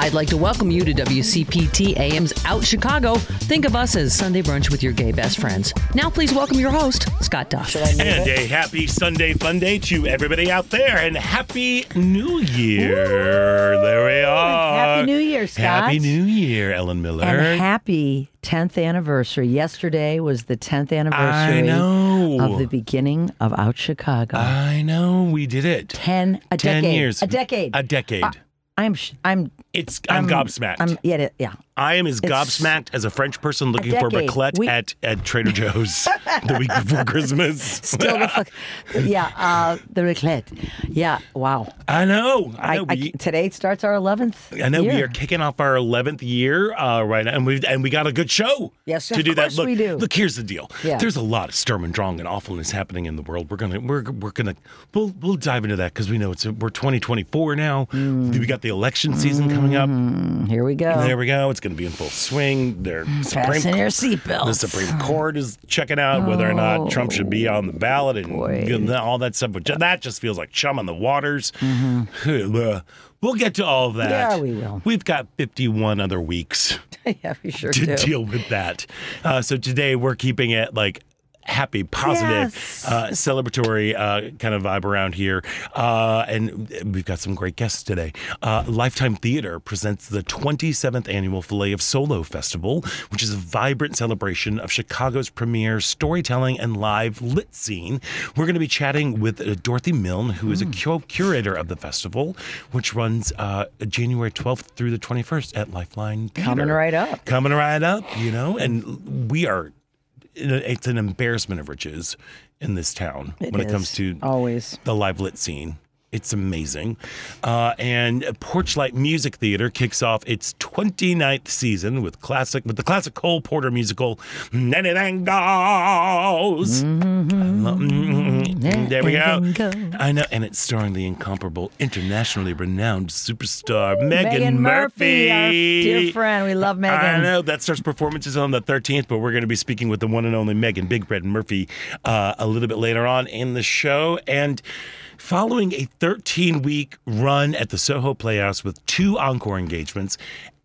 I'd like to welcome you to WCPT AM's Out Chicago. Think of us as Sunday brunch with your gay best friends. Now, please welcome your host, Scott Duff. And a happy Sunday fun day to everybody out there, and happy New Year! there we are. Happy New Year, Scott. Happy New Year, Ellen Miller. And happy 10th anniversary. Yesterday was the 10th anniversary I know. of the beginning of Out Chicago. I know we did it. 10 a Ten decade. years. A decade. A decade. Uh, I'm sh- I'm it's I'm, gobsmacked. I'm yeah, yeah. I am as gobsmacked as a French person looking for decade. raclette We- at, at Trader Joe's the week before Christmas. Still the fuck. Yeah, uh the raclette. Yeah, wow. I know. I I, know. I, we- today starts our 11th. I know we year. are kicking off our eleventh year uh, right now, and we and we got a good show. Yes, to of do course that. Look, we do. look. Here's the deal. Yeah. There's a lot of Sturm and Drang and awfulness happening in the world. We're gonna we're we're gonna we'll we'll dive into that because we know it's we're 2024 now. We got the election season coming up. Mm, Here we go. There we go. It's gonna be in full swing. Their Supreme Fasten your the Supreme Court is checking out whether or not Trump should be on the ballot and boy. all that stuff. But that just feels like chum on the waters. Mm-hmm. We'll get to all of that. Yeah, we will. We've got 51 other weeks yeah, we sure to do. deal with that. Uh, so today we're keeping it like happy, positive, Yes. uh, celebratory uh, kind of vibe around here. Uh, and we've got some great guests today. Uh, Lifeline Theater presents the 27th annual Filet of Solo Festival, which is a vibrant celebration of Chicago's premier storytelling and live lit scene. We're going to be chatting with uh, Dorothy Milne, who is a cu- curator of the festival, which runs uh, January 12th through the 21st at Lifeline Theater. Coming right up. Coming right up, you know, and we are. It's an embarrassment of riches in this town It when it comes to always. the live lit scene. It's amazing. Uh, and Porchlight Music Theater kicks off its 29th season with classic with the classic Cole Porter musical Anything Goes. Mhm. There we go. Goes. I know, and it's starring the incomparable, internationally renowned superstar Meghan, Meghan Murphy, our dear friend. We love Meghan. I know that starts performances on the 13th, but we're going to be speaking with the one and only Meghan Big Red Murphy uh, a little bit later on in the show. And following a 13 week run at the Soho Playhouse with two encore engagements,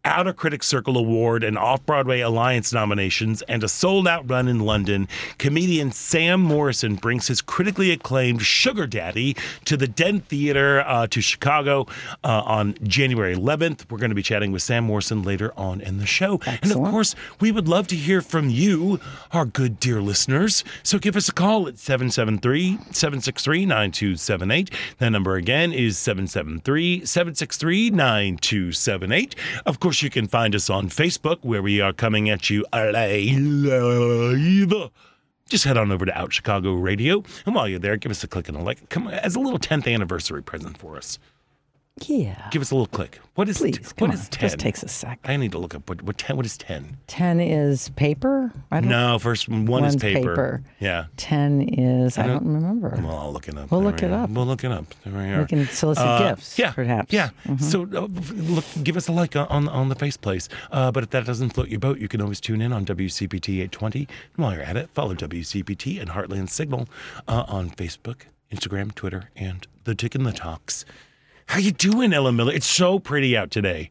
Outer Critics Circle Award and Off Broadway Alliance nominations, and a sold out run in London, comedian Sam Morrison brings his critically acclaimed Sugar Daddy to the Den Theater uh, to Chicago uh, on January 11th. We're going to be chatting with Sam Morrison later on in the show. And of course, we would love to hear from you, our good dear listeners. So give us a call at 773 763 9278. That number again is 773 763 9278. Of course, you can find us on Facebook where we are coming at you live. Just head on over to Out Chicago Radio. And while you're there, give us a click and a like. Come as a little 10th anniversary present for us. Yeah. Give us a little click. What is Please, what come is on. 10? Just takes a sec. I need to look up what what 10 what is 10? 10 is paper? I don't No, first one is paper. paper. Yeah. 10 is, I don't, remember. Well, I'll look it up. We'll There look we it up. We'll look it up. There we are. We can solicit Uh, gifts, yeah, perhaps. Yeah. Mhm. So uh, look, give us a like on on the face place. Uh, but if that doesn't float your boat, you can always tune in on WCPT 820. And while you're at it, follow WCPT and Heartland Signal uh, on Facebook, Instagram, Twitter, and the Tick and the Talks. How you doing, Ellen Miller? It's so pretty out today.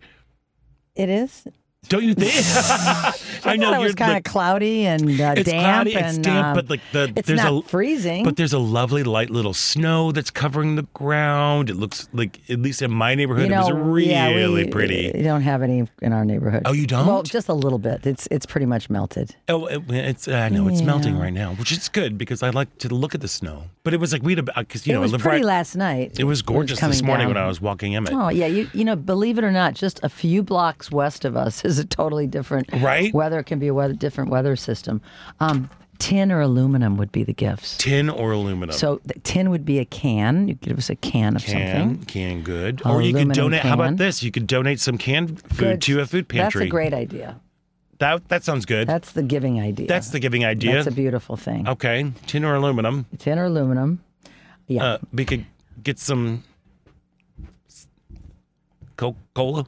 It is? Don't you think? I, I know it was kind of cloudy and uh, it's damp. cloudy, and, it's damp, uh, but like the it's there's not a freezing. But there's a lovely light little snow that's covering the ground. It looks like at least in my neighborhood, you it was really yeah, we, pretty. We don't have any in our neighborhood. Oh, you don't? Well, just a little bit. It's it's pretty much melted. Oh, it, it's I know it's melting right now, which is good because I like to look at the snow. But it was like we had because you it know was pretty right. last night. it was gorgeous this morning down. when I was walking Emmett. Oh yeah, you you know, believe it or not, just a few blocks west of us is a totally different Right? weather. Can be a weather different weather system. Um, tin or aluminum would be the gifts. Tin or aluminum. So the tin would be a can. You give us a can of can something. can good. Or you could donate. How about can. this? You could donate some canned food Good. to a food pantry. That's a great idea. that that sounds good. That's the giving idea. That's the giving idea. That's a beautiful thing. okay, tin or aluminum. Tin or aluminum. Yeah. Uh, we could get some Coca Cola,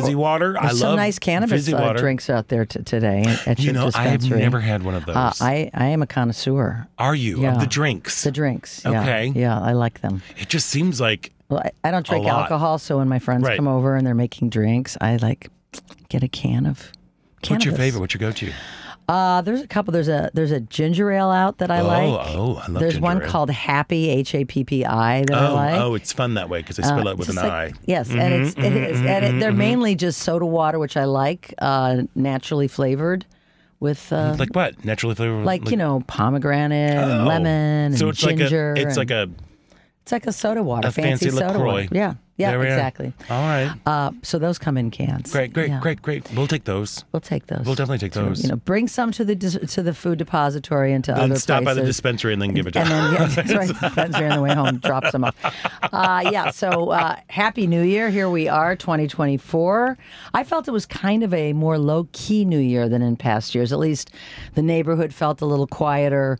fizzy water. There's I love some nice cannabis fizzy uh, water. drinks out there t- today at You your know, I have never had one of those. Uh, I I am a connoisseur. Are you yeah. of the drinks? The drinks. Yeah. Okay. Yeah, I like them. it just seems like Well, I, I don't drink alcohol, so when my friends Right. come over and they're making drinks, I like get a can of. What's your favorite? What's your go-to? Uh, there's a couple. There's a there's a ginger ale out that I like. oh, I love There's one ale. called Happy H A P P I that I Oh, like. oh, it's fun that way because they spell it with an like- I. Mm-hmm, Yes, and it's it is, and it, they're mainly just soda water, which I like, uh, naturally flavored, with uh, like, Like what? Naturally flavored. Like, like, you know pomegranate and Oh. lemon and it's ginger. like a it's and- like a it's like a soda water, a fancy soda LaCroix. water. Yeah, yeah, There exactly. all right. Uh, so those come in cans. Great, great, Yeah. great, great. We'll take those. We'll take those. We'll definitely take So, those. You know, bring some to the to the food depository and to Then other stop by the dispensary and then give it to and then yeah, that's right. Dispensary on the way home, drop some off. Uh, yeah. So uh, happy New Year! Here we are, 2024. I felt it was kind of a more low key New Year than in past years. At least the neighborhood felt a little quieter.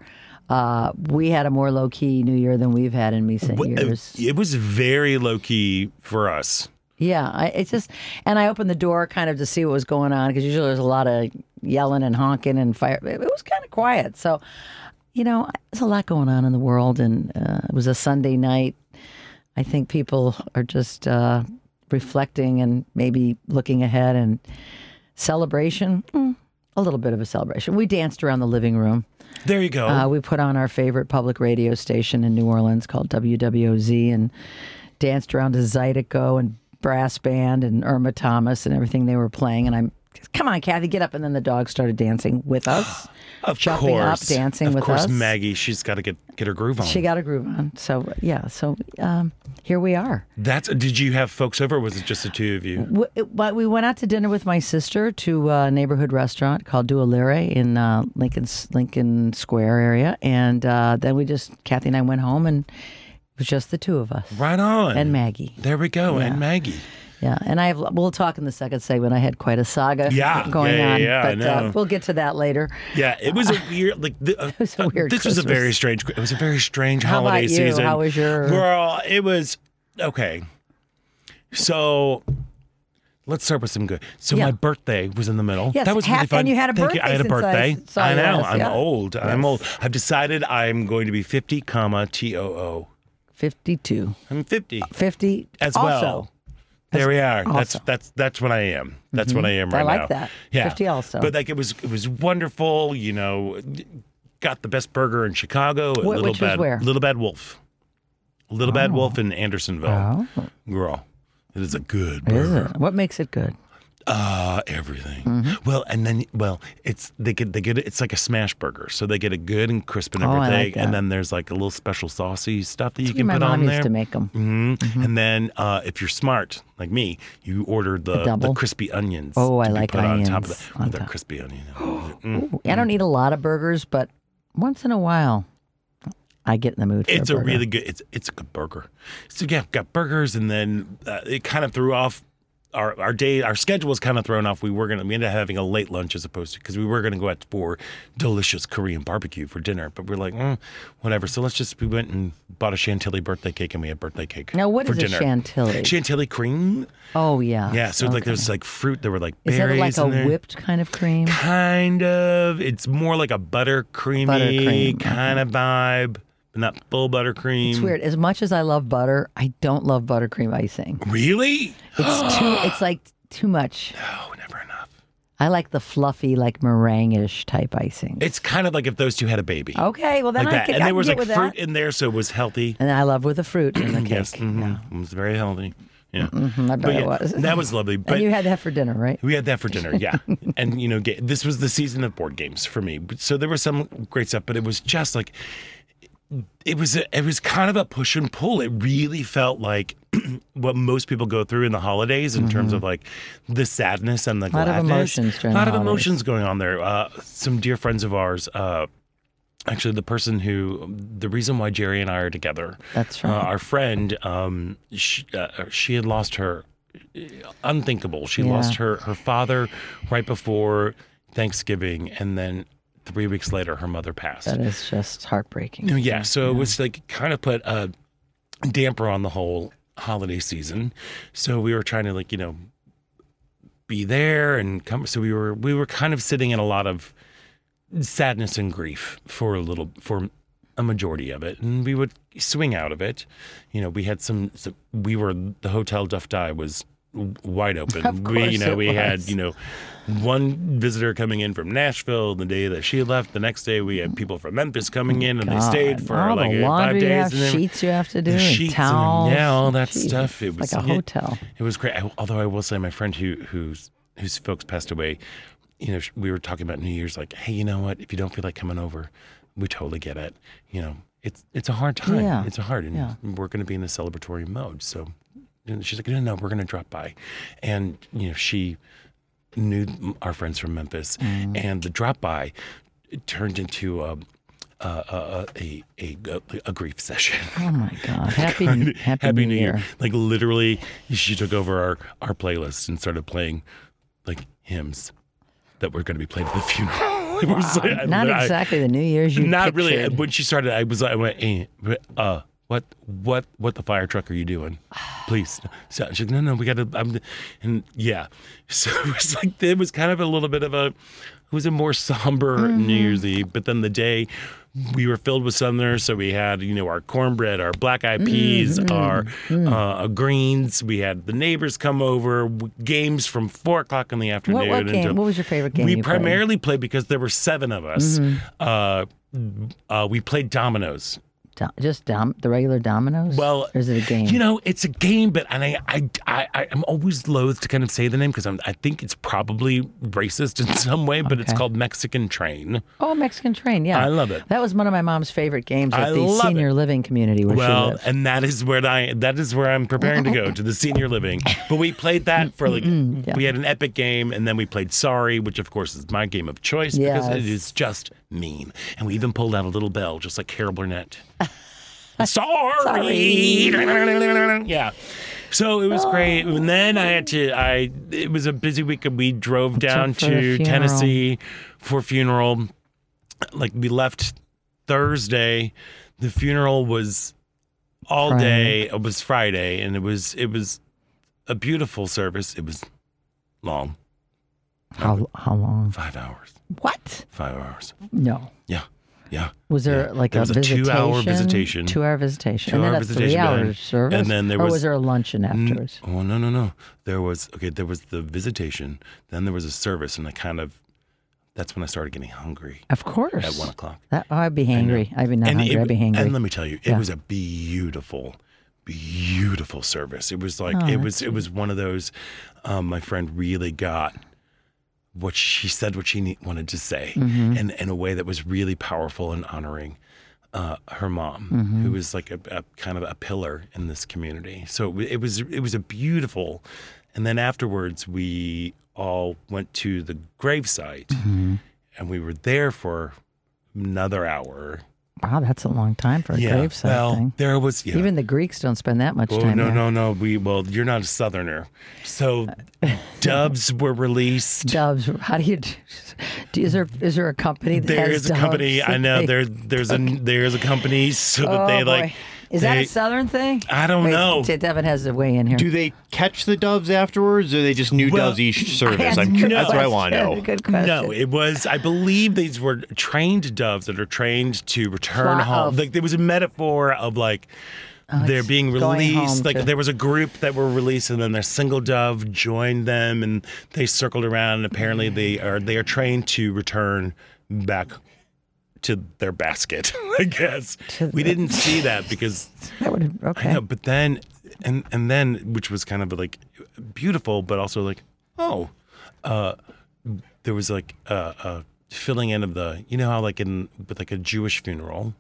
Uh, we had a more low key New Year than we've had in recent years. It was very low key for us. Yeah, I, it's just, and I opened the door kind of to see what was going on because usually there's a lot of yelling and honking and fire. It was kind of quiet, so you know, there's a lot going on in the world, and uh, it was a Sunday night. I think people are just uh, reflecting and maybe looking ahead and celebration. Mm, a little bit of a celebration. We danced around the living room. There you go. Uh, we put on our favorite public radio station in New Orleans called WWOZ and danced around to Zydeco and brass band and Irma Thomas and everything they were playing. And I'm, come on, Kathy, get up. And then the dog started dancing with us. of jumping up, course, dancing of with course, us. Maggie, she's got to get get her groove on. She got a groove on. So, yeah. So um, here we are. That's. Did you have folks over? or Was it just the two of you? W- But we went out to dinner with my sister to a neighborhood restaurant called Dualire in uh, Lincoln Lincoln Square area, and uh, then we just Kathy and I went home, and it was just the two of us Right on. and Maggie. There we go. And Maggie. Yeah, and I have. We'll talk in the second segment. I had quite a saga Yeah, going yeah, on, yeah, I but. Uh, we'll get to that later. Yeah, it was a weird. Like the, uh, was a uh, weird This was a very strange. It was a very strange How about holiday you? season. How was your- girl? It was okay. So. Let's start with some good. So Yeah. my birthday was in the middle. Yes, that was really fun. and you had a Thank you. I had a birthday I you know. I'm yeah. old. I'm old. I've decided I'm going to be 50, comma T O O. Fifty-two. I'm 50 Fifty as also. well. There we are. That's also. that's that's what I am. That's what mm-hmm. I am right now. I like now. that. Yeah, 50 also. But like it was it was wonderful. You know, got the best burger in Chicago. At Wh- Little which was Bad where? Little Bad Wolf. Little Bad oh. Wolf in Andersonville. Oh, Girl, it is a good burger. What makes it good? Uh everything. Mm-hmm. Well, and then well, it's they get they get it's like a smash burger, so they get it good and crisp and Oh, everything, like and then there's like a little special saucy stuff that you Yeah, can my put mom on used there. to make them. hmm And then uh, if you're smart like me, you order the, the, crispy onions. Oh, I like put on top of onions that. on With top. crispy onion. Mm. I don't eat a lot of burgers, but once in a while, I get in the mood for It's a a really good. It's it's a good burger. So yeah, got burgers, and then uh, it kind of threw off our our day. Our schedule was kind of thrown off. We were gonna we ended up having a late lunch as opposed to because we were gonna go out for delicious Korean barbecue for dinner, but we're like, mm, whatever. So let's just we went and bought a chantilly birthday cake, and we had birthday cake. Now, what for is a chantilly? Chantilly cream. oh yeah. Yeah, so like there's like fruit. There were like Is that like a whipped kind of cream? Kind of. It's more like a buttercreamy Buttercream, kind of vibe, but not full buttercream. It's weird. As much as I love butter, I don't love buttercream icing. Really? It's too. It's like too much. Oh, never enough. I like the fluffy, like meringue-ish type icing. It's kind of like if those two had a baby. Okay, well then like I that. can, and I there can was get like with fruit that. in there, so it was healthy. And I love with the fruit in the cake. Yes, mhm. it was very healthy. Yeah, Mhm, I bet but it was. that was lovely. But and you had that for dinner, right? We had that for dinner, yeah. and you know, ga- this was the season of board games for me. So there was some great stuff, but it was just like it was. A, it was kind of a push and pull. It really felt like what most people go through in the holidays in terms of like the sadness and the Mm-hmm. lot of emotions a lot of holidays. emotions going on there. Uh, some dear friends of ours. Uh, Actually, the person who, the reason why Jerry and I are together, That's uh, right. our friend, um, she, uh, she had lost her, unthinkable. She Yeah. lost her her father right before Thanksgiving, and then three weeks later, her mother passed. That is just heartbreaking. Yeah, so it was like kind of put a damper on the whole holiday season. So we were trying to like you know be there and come. So we were we were kind of sitting in a lot of sadness and grief for a little for a majority of it, and we would swing out of it. You know, we had some. some we were the hotel Duff Die was wide open. Of we, you know, it we had you know one visitor coming in from Nashville the day that she left. The next day, we had people from Memphis coming in, and they stayed for all like the uh, five days. have, and then sheets you have to do, sheets towels. and yeah, all that Jeez, stuff. It was like a hotel. it was great. I, although I will say, my friend who whose whose folks passed away, you know, we were talking about New Year's. Like, hey, you know what? If you don't feel like coming over, we totally get it. You know, it's it's a hard time. Yeah. It's a hard, and Yeah. we're going to be in the celebratory mode. So, and she's like, no, no, we're going to drop by, and you know, she knew our friends from Memphis, Mm. and the drop by turned into a. A, a, a, a, a grief session. Oh my God! Happy Happy, Happy New Year. Like literally, she took over our, our playlist and started playing like hymns that were going to be played at the funeral. It was like- Not I- exactly the New Year's you Not really. When she started, I was I went, eh, uh, what, what, what the fire truck are you doing? Please. So she's like, no, no, we got to. I'm, and yeah, so it was like it was kind of a little bit of a. It was a more somber Mm-hmm. New Year's Eve, but then the day we were filled with Southerners, so we had you know our cornbread, our black eyed peas, Mm-hmm. our uh, greens. We had the neighbors come over, games from four o'clock in the afternoon. what game- until- what was your favorite game We you played? Mm-hmm. primarily played because there were seven of us. Uh, uh, we played dominoes. Do- just dom- the regular dominoes. Well, or is it a game? You know, it's a game, but and I, I, I, am always loath to kind of say the name because I think it's probably racist in some way, but it's called Mexican Train. oh, Mexican Train. Yeah, I love it. That was one of my mom's favorite games at I the senior it. living community where she Well, lived. and that is where I that is where I'm preparing to go to the senior living. But we played that mm, for like mm, mm, we had an epic game, and then we played Sorry, which of course is my game of choice because it is just mean. And we even pulled out a little bell, just like Carol Burnett. Sorry. yeah. So it was great, and then I had to. I it was a busy week, and we drove down to. Tennessee for funeral. Like we left Thursday. The funeral was all Friday. day. It was Friday, and it was it was a beautiful service. It was long, how how long? five hours. What? Five hours. No. Yeah, yeah. Was there Yeah. like There a was a visitation? two-hour visitation. Two hour visitation. Two-hour and then a visitation, three hour service. and then there or was- was there a luncheon afterwards? Oh no no no! There was okay. There was the visitation. Then there was a service, and I kind of. That's when I started getting hungry Of course. at one o'clock. That, oh, I'd be hangry. I'd be not and hungry. it- I'd be hangry. And let me tell you, it Yeah. was a beautiful, beautiful service. It was like Oh, it that's was it was one of those. Um, my friend really got what she said, what she wanted to say, Mm-hmm. and in a way that was really powerful and honoring. Uh, her mom, Mm-hmm. who was like a, a kind of a pillar in this community, so it, it was it was a beautiful. And then afterwards, we all went to the gravesite, Mm-hmm. and we were there for another hour. Wow, that's a long time for a gravesite well, thing. there was yeah. Even the Greeks don't spend that much Oh time no there. no no! We well, you're not a Southerner, so Dubs were released. Doves. How do you? Do, is there is there a company that There is a company. I know there there's a there's a company so that Oh, they boy. Like. Is that a Southern thing? I don't Wait, know. T- Devin has to weigh in here. Do they catch the doves afterwards, or are they just new Well, doves each service? That's I'm a good curious. That's what I want to know. Good question. No, it was. I believe these were trained doves that are trained to return Fly- home. oh. Like there was a metaphor of like oh, they're being released. Like to- there was a group that were released, and then their single dove joined them, and they circled around. And apparently, they are they are trained to return back to their basket. I guess To we didn't see that because That would okay. I know, but then, and and then, which was kind of like beautiful, but also like, oh, uh, there was like a, a filling in of the, you know how like in with like a Jewish funeral,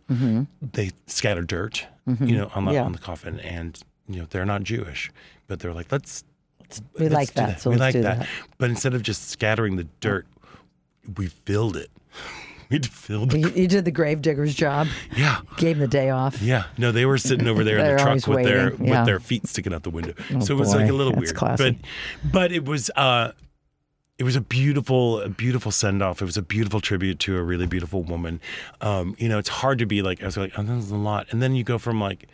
they scatter dirt, you know, on the Yeah. on the coffin, and you know they're not Jewish, but they're like let's. we let's like do that, so we let's like do that. that. But instead of just scattering the dirt, we filled it. We filled it. You, you did the gravedigger's job. Yeah. Gave him the day off. Yeah, no, they were sitting over there in the truck with their yeah. with their feet sticking out the window. Oh, so it was like a little that's weird, classy. but but it was uh, it was a beautiful a beautiful send off. It was a beautiful tribute to a really beautiful woman. Um, you know, it's hard to be like I was like, oh, this is a lot, and then you go from like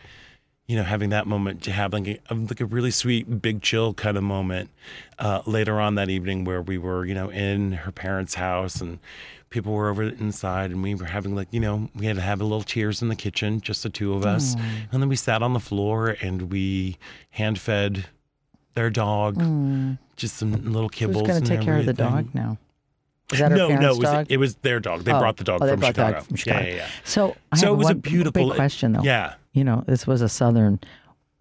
you know, having that moment to have like a, like a really sweet, big chill kind of moment uh, later on that evening where we were, you know, in her parents' house and people were over inside and we were having like, you know, we had to have a little cheers in the kitchen, just the two of us. Mm. And then we sat on the floor and we hand fed their dog, mm. just some little kibbles. Who's going to take care of the dog now? Is that no, no, it was, it was their dog. They Oh. brought the dog Oh, from brought Chicago. dog from Chicago. Yeah, yeah, yeah. So, I So it was a beautiful- big question though. Yeah. You know, this was a southern.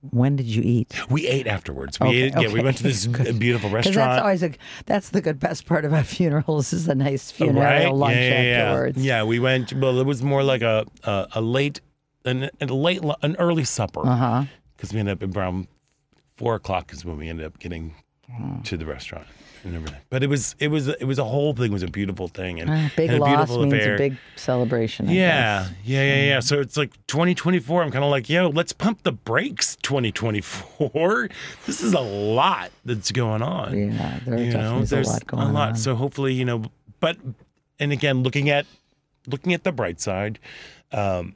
When did you eat? We ate afterwards. We Okay, ate, yeah, we went to this beautiful restaurant. that's always a that's the good best part about funerals is a nice funeral lunch yeah, yeah, yeah. afterwards. Yeah, we went. Well, it was more like a a, a late, an, a late, an early supper because we ended up around four o'clock is when we ended up getting Hmm. to the restaurant and everything. But it was it was it was a whole thing. It was a beautiful thing and, Uh, big and a loss beautiful means affair. a big celebration. I Yeah, guess. yeah, yeah, yeah. So it's like 2024. I'm kind of like, yo, let's pump the brakes. 2024. This is a lot that's going on. Yeah, there you definitely know, is a lot going on. So hopefully, you know, but and again, looking at looking at the bright side, um,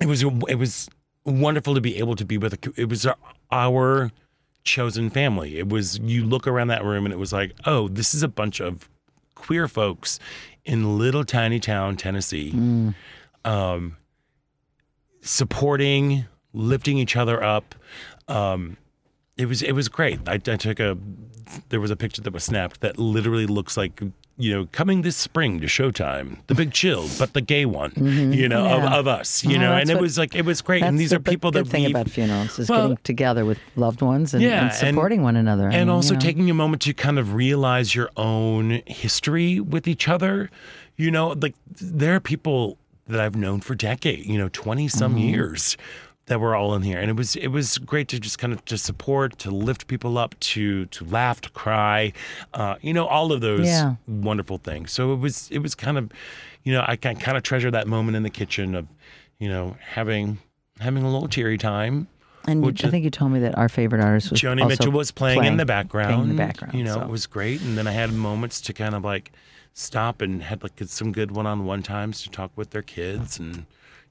it was it was wonderful to be able to be with a, it was our chosen family. It was you look around that room and it was like, oh, this is a bunch of queer folks in little tiny town Tennessee, Mm. um, supporting, lifting each other up. Um, it was it was great. I, I took a there was a picture that was snapped that literally looks like you know coming this spring to Showtime, the Big Chill, but the gay one, you know, Mm-hmm. Yeah. of, of us, you know, and it what- was like it was great. And these the are people that thing about funerals is Well, getting together with loved ones and, Yeah, and and- supporting one another. And mean, you also know. taking a moment to kind of realize your own history with each other. You know, like there are people that I've known for decades, you know, 20 some Mm-hmm. years that were all in here. And it was it was great to just kind of to support, to lift people up, to to laugh, to cry, uh, you know, all of those Yeah. wonderful things. So it was it was kind of, you know, I can kind of treasure that moment in the kitchen of, you know, having having a little teary time. And you, I think you told me that our favorite artist was Joni Mitchell was playing, in the background. Playing in the background. You know, so. it was great. And then I had moments to kind of like stop and had like some good one-on-one times to talk with their kids and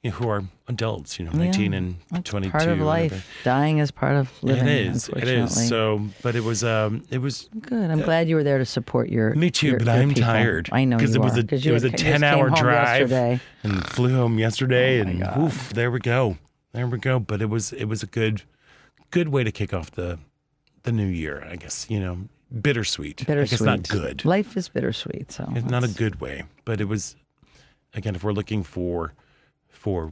you know, who are adults. You know, nineteen Yeah, and That's twenty-two. part of life. Dying is part of living. It is. It is. So, but it was. Um, it was. Good. I'm glad you were there to support your. Me too. your- but your I'm people. tired. I know because it was are, a it was a had- you just ten-hour drive yesterday. and flew home yesterday. Oh, and oof, there we go. There we go. But it was it was a good good way to kick off the the new year. I guess you know bittersweet. Bittersweet. I guess not good. Life is bittersweet. So It's not a good way, but it was again if we're looking for for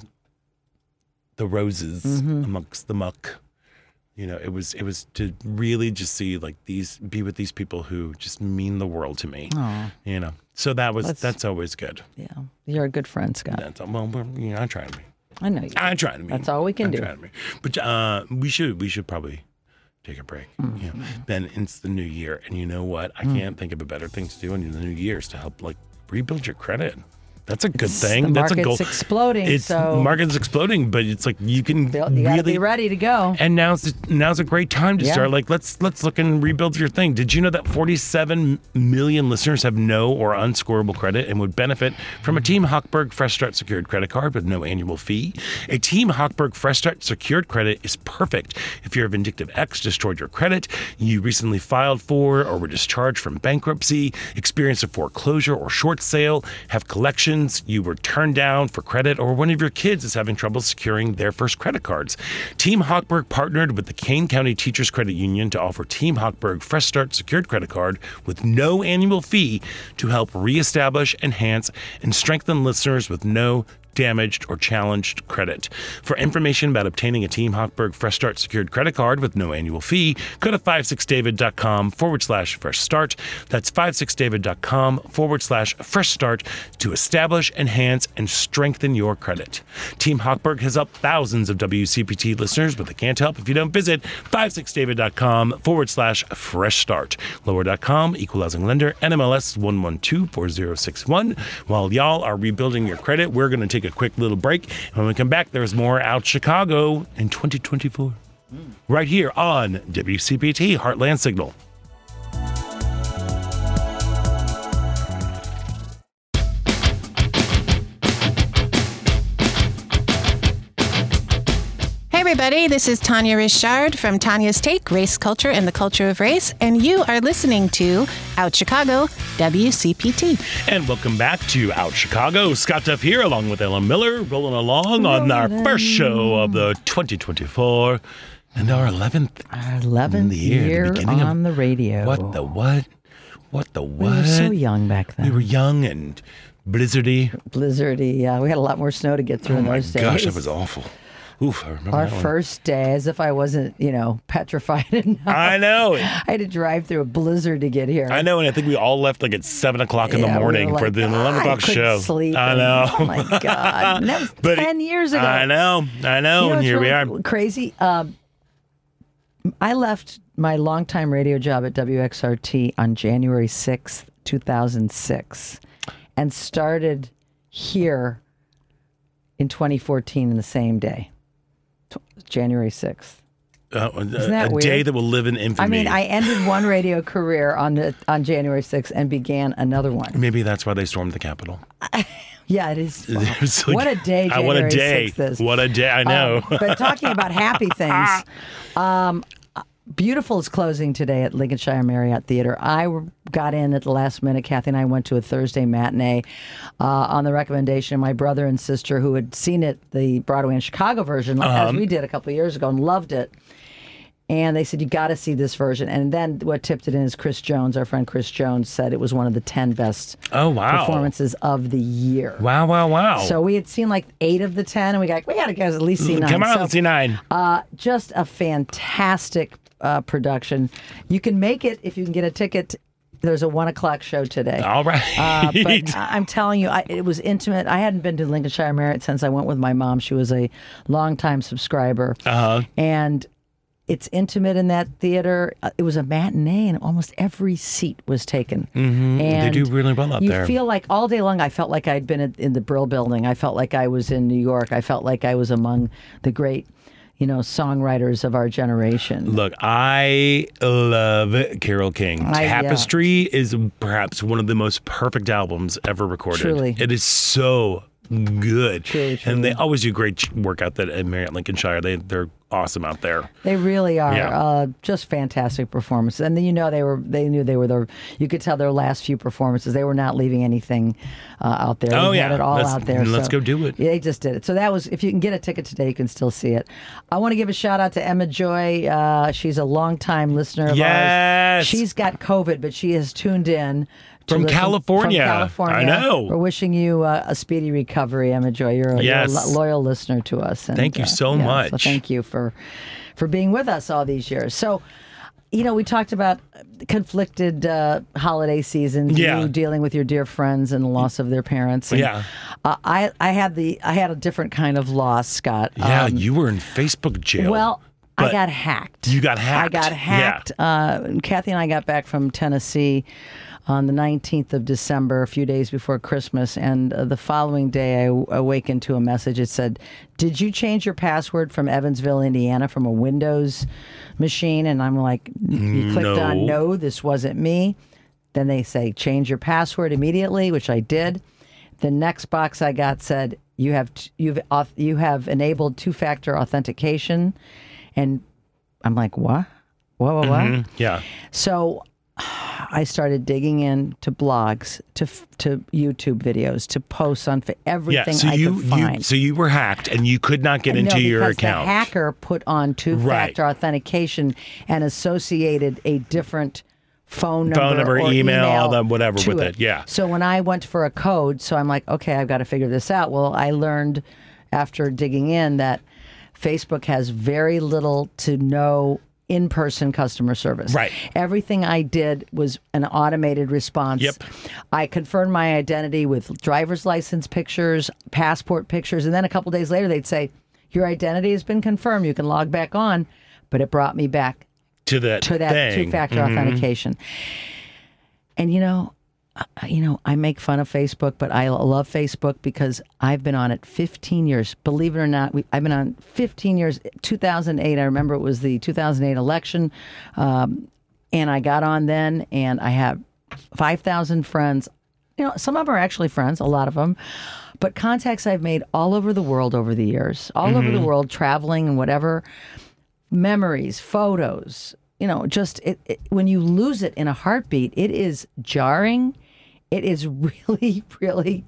the roses Mm-hmm. amongst the muck, you know, it was it was to really just see like these be with these people who just mean the world to me. Aw, You know. So that was That's- that's, always good. yeah, you're a good friend, Scott. That's well, you know, I try to be. I know you. I try to be. That's all we can I'm do. trying to be. But uh, we should we should probably take a break. Mm-hmm. You know, then it's the new year, and you know what? Mm. I can't think of a better thing to do in the new year is to help like rebuild your credit. That's a good It's- thing. That's a market's goal. exploding. It's so market's exploding, but it's like you can you really be ready to go. and now's now's a great time to Yeah. start. Like let's let's look and rebuild your thing. Did you know that 47 million listeners have no or unscorable credit and would benefit from a Team Hochberg Fresh Start secured credit card with no annual fee? A Team Hochberg Fresh Start secured credit is perfect if your vindictive ex destroyed your credit, you recently filed for or were discharged from bankruptcy, experienced a foreclosure or short sale, have collections, you were turned down for credit, or one of your kids is having trouble securing their first credit cards. Team Hochberg partnered with the Kane County Teachers Credit Union to offer Team Hochberg Fresh Start secured credit card with no annual fee to help reestablish, enhance, and strengthen listeners with no damaged or challenged credit. For information about obtaining a Team Hochberg Fresh Start secured credit card with no annual fee, go to 56david.com forward slash fresh start. That's 56david.com forward slash fresh start to establish, enhance, and strengthen your credit. Team Hochberg has helped thousands of WCPT listeners, but they can't help if you don't visit 56david.com forward slash fresh start. Lower.com, equal housing lender, NMLS 1124061. While y'all are rebuilding your credit, we're going to take a quick little break. When we come back, there's more out Chicago in 2024. Hmm. Right here on WCPT Heartland Signal. Everybody. This is Tanya Richard from Tanya's Take Race Culture and the Culture of Race, and you are listening to Out Chicago WCPT. And welcome back to Out Chicago. Scott Duff here, along with Ellen Miller, rolling along on our first show of the 2024 and our 11th. Our 11th year, the year, beginning of- on the radio. What the what? What the what? We were so young back then. We were young and blizzardy. blizzardy. Yeah, we had a lot more snow to get through Oh in my those days. gosh, that was awful. Oof, I remember Our first day, as if I wasn't, you know, petrified enough. I know. I had to drive through a blizzard to get here. I know, and I think we all left like at seven o'clock in the Yeah, we morning for the eleven "Ah, o'clock show. Sleep I and- know. oh my god, and that was But- ten years ago. I know. I know. You know and here we are. Crazy. Um, I left my longtime radio job at WXRT on January sixth, two thousand six, and started here in 2014 in the same day, January sixth. Uh, a that a day that will live in infamy. I mean, I ended one radio career on the on January 6th and began another one. Maybe that's why they stormed the Capitol. Yeah, it is. Like, what a day! uh, what a January day! 6th is. What a day! I know. Um, but talking about happy things, um, Beautiful is closing today at Lincolnshire Marriott Theater. I got in at the last minute. Kathy and I went to a Thursday matinee uh, on the recommendation of my brother and sister who had seen it, the Broadway and Chicago version, Uh-huh. as we did a couple years ago, and loved it. And they said, You got to see this version. And then what tipped it in is Chris Jones, our friend Chris Jones, said it was one of the 10 best oh wow! performances of the year. Wow! Wow! Wow! So we had seen like eight of the 10, and we got, we got to go at least see nine. come on, So, let's see nine. uh, just a fantastic uh, production. You can make it if you can get a ticket. There's a one o'clock show today. All right. Uh, but I'm telling you, I, it was intimate. I hadn't been to Lincolnshire Marriott since I went with my mom. She was a longtime subscriber. uh-huh. And it's intimate in that theater. Uh, It was a matinee, and almost every seat was taken. Mm-hmm. And do really well out you there. You feel like all day long, I felt like I'd been in the Brill Building. I felt like I was in New York. I felt like I was among the great, you know, songwriters of our generation. Look, I love Carole King. I- yeah. Tapestry is perhaps one of the most perfect albums ever recorded. Truly. It is so good. Truly, And they always do great work out at Marriott Lincolnshire. They they're awesome out there. They really are Yeah. uh, just fantastic performances, and then you know they were they knew they were the you could tell their last few performances they were not leaving anything uh, out there. Oh, They yeah. it all Let's- out there. let's so- go do it. Yeah, they just did it. So that was if you can get a ticket today, you can still see it. I want to give a shout out to Emma Joy. Uh, she's a longtime listener of ours. Yes. She's got COVID, but she has tuned in. From listen- California. From California. I know. We're wishing you uh, a speedy recovery, Emma Joy. You're a, Yes. you're a loyal listener to us. And, Thank you uh, so yeah, much. So thank you for for being with us all these years. So, you know, we talked about conflicted uh, holiday seasons. Yeah. You dealing with your dear friends and the loss of their parents. And, Yeah. uh, I I had the I had a different kind of loss, Scott. Yeah, Um, you were in Facebook jail. well, I got hacked. you got hacked. I hacked. got Yeah. hacked. Uh, Kathy and I got back from Tennessee on the 19th of December, a few days before Christmas. And uh, the following day, I w- awakened to a message. It said, Did you change your password from Evansville, Indiana, from a Windows machine? And I'm like, You clicked No. on no, this wasn't me. Then they say, Change your password immediately, which I did. The next box I got said, "You have t- you've you have enabled two-factor authentication," and I'm like, "What? What? What? what?" Mhm. yeah. So I started digging into blogs, to to YouTube videos, to posts on fa- Yeah. everything So I you could find. you so you were hacked and you could not get No, into your because account. The hacker put on two-factor authentication and associated a different phone number, Phone number, or email, email the whatever with it, yeah. So when I went for a code, so I'm like, okay, I've got to figure this out. Well, I learned after digging in that Facebook has very little to no in-person customer service. Right. Everything I did was an automated response. Yep. I confirmed my identity with driver's license pictures, passport pictures, and then a couple days later they'd say, "Your identity has been confirmed. You can log back on." But it brought me back to that to that thing. two-factor Mhm. authentication. And you know, you know, I make fun of Facebook, but I love Facebook because I've been on it 15 years. Believe it or not, we, I've been on 15 years. 2008, I remember it was the 2008 election, um, and I got on then, and I have 5,000 friends. You know, some of them are actually friends, a lot of them. but contacts I've made all over the world over the years, all over the world, traveling and whatever, memories, photos. You know, just it, it, when you lose it in a heartbeat, it is jarring. It is really, really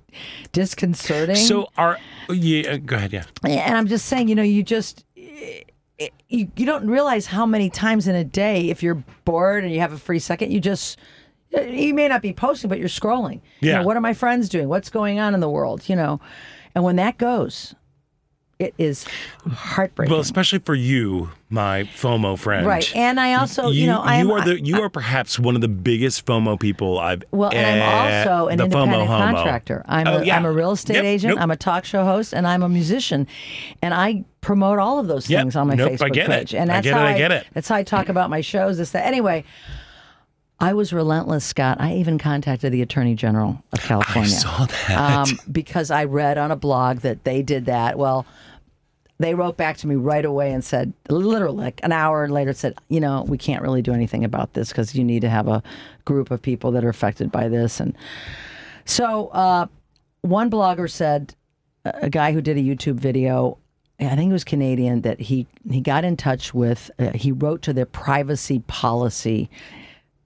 disconcerting. So are yeah? Uh, go ahead. Yeah. And I'm just saying, you know, you just eh, eh, you, you don't realize how many times in a day, if you're bored and you have a free second, you just eh, you may not be posting, but you're scrolling. You Yeah. know, what are my friends doing? What's going on in the world? You know, and when that goes, it is heartbreaking. Well, especially for you, my FOMO friend. right. And I also, you, know, I am, you are the you are perhaps one of the biggest FOMO people I've. Well, and I'm also an FOMO independent homo. contractor. I'm, Oh, a, yeah. am a real estate Yep, agent. nope. I'm a talk show host, and I'm a musician. And I promote all of those Yep, things on my nope, I Facebook get it. page. And I that's get it, how I get it. That's how I talk about my shows. This that. Anyway, I was relentless, Scott. I even contacted the Attorney General of California. I saw that. um, because I read on a blog that they did that. Well, they wrote back to me right away and said, literally, like an hour later, said, you know, we can't really do anything about this because you need to have a group of people that are affected by this. And so uh, one blogger said, a guy who did a YouTube video, I think it was Canadian, that he he got in touch with, uh, he wrote to their privacy policy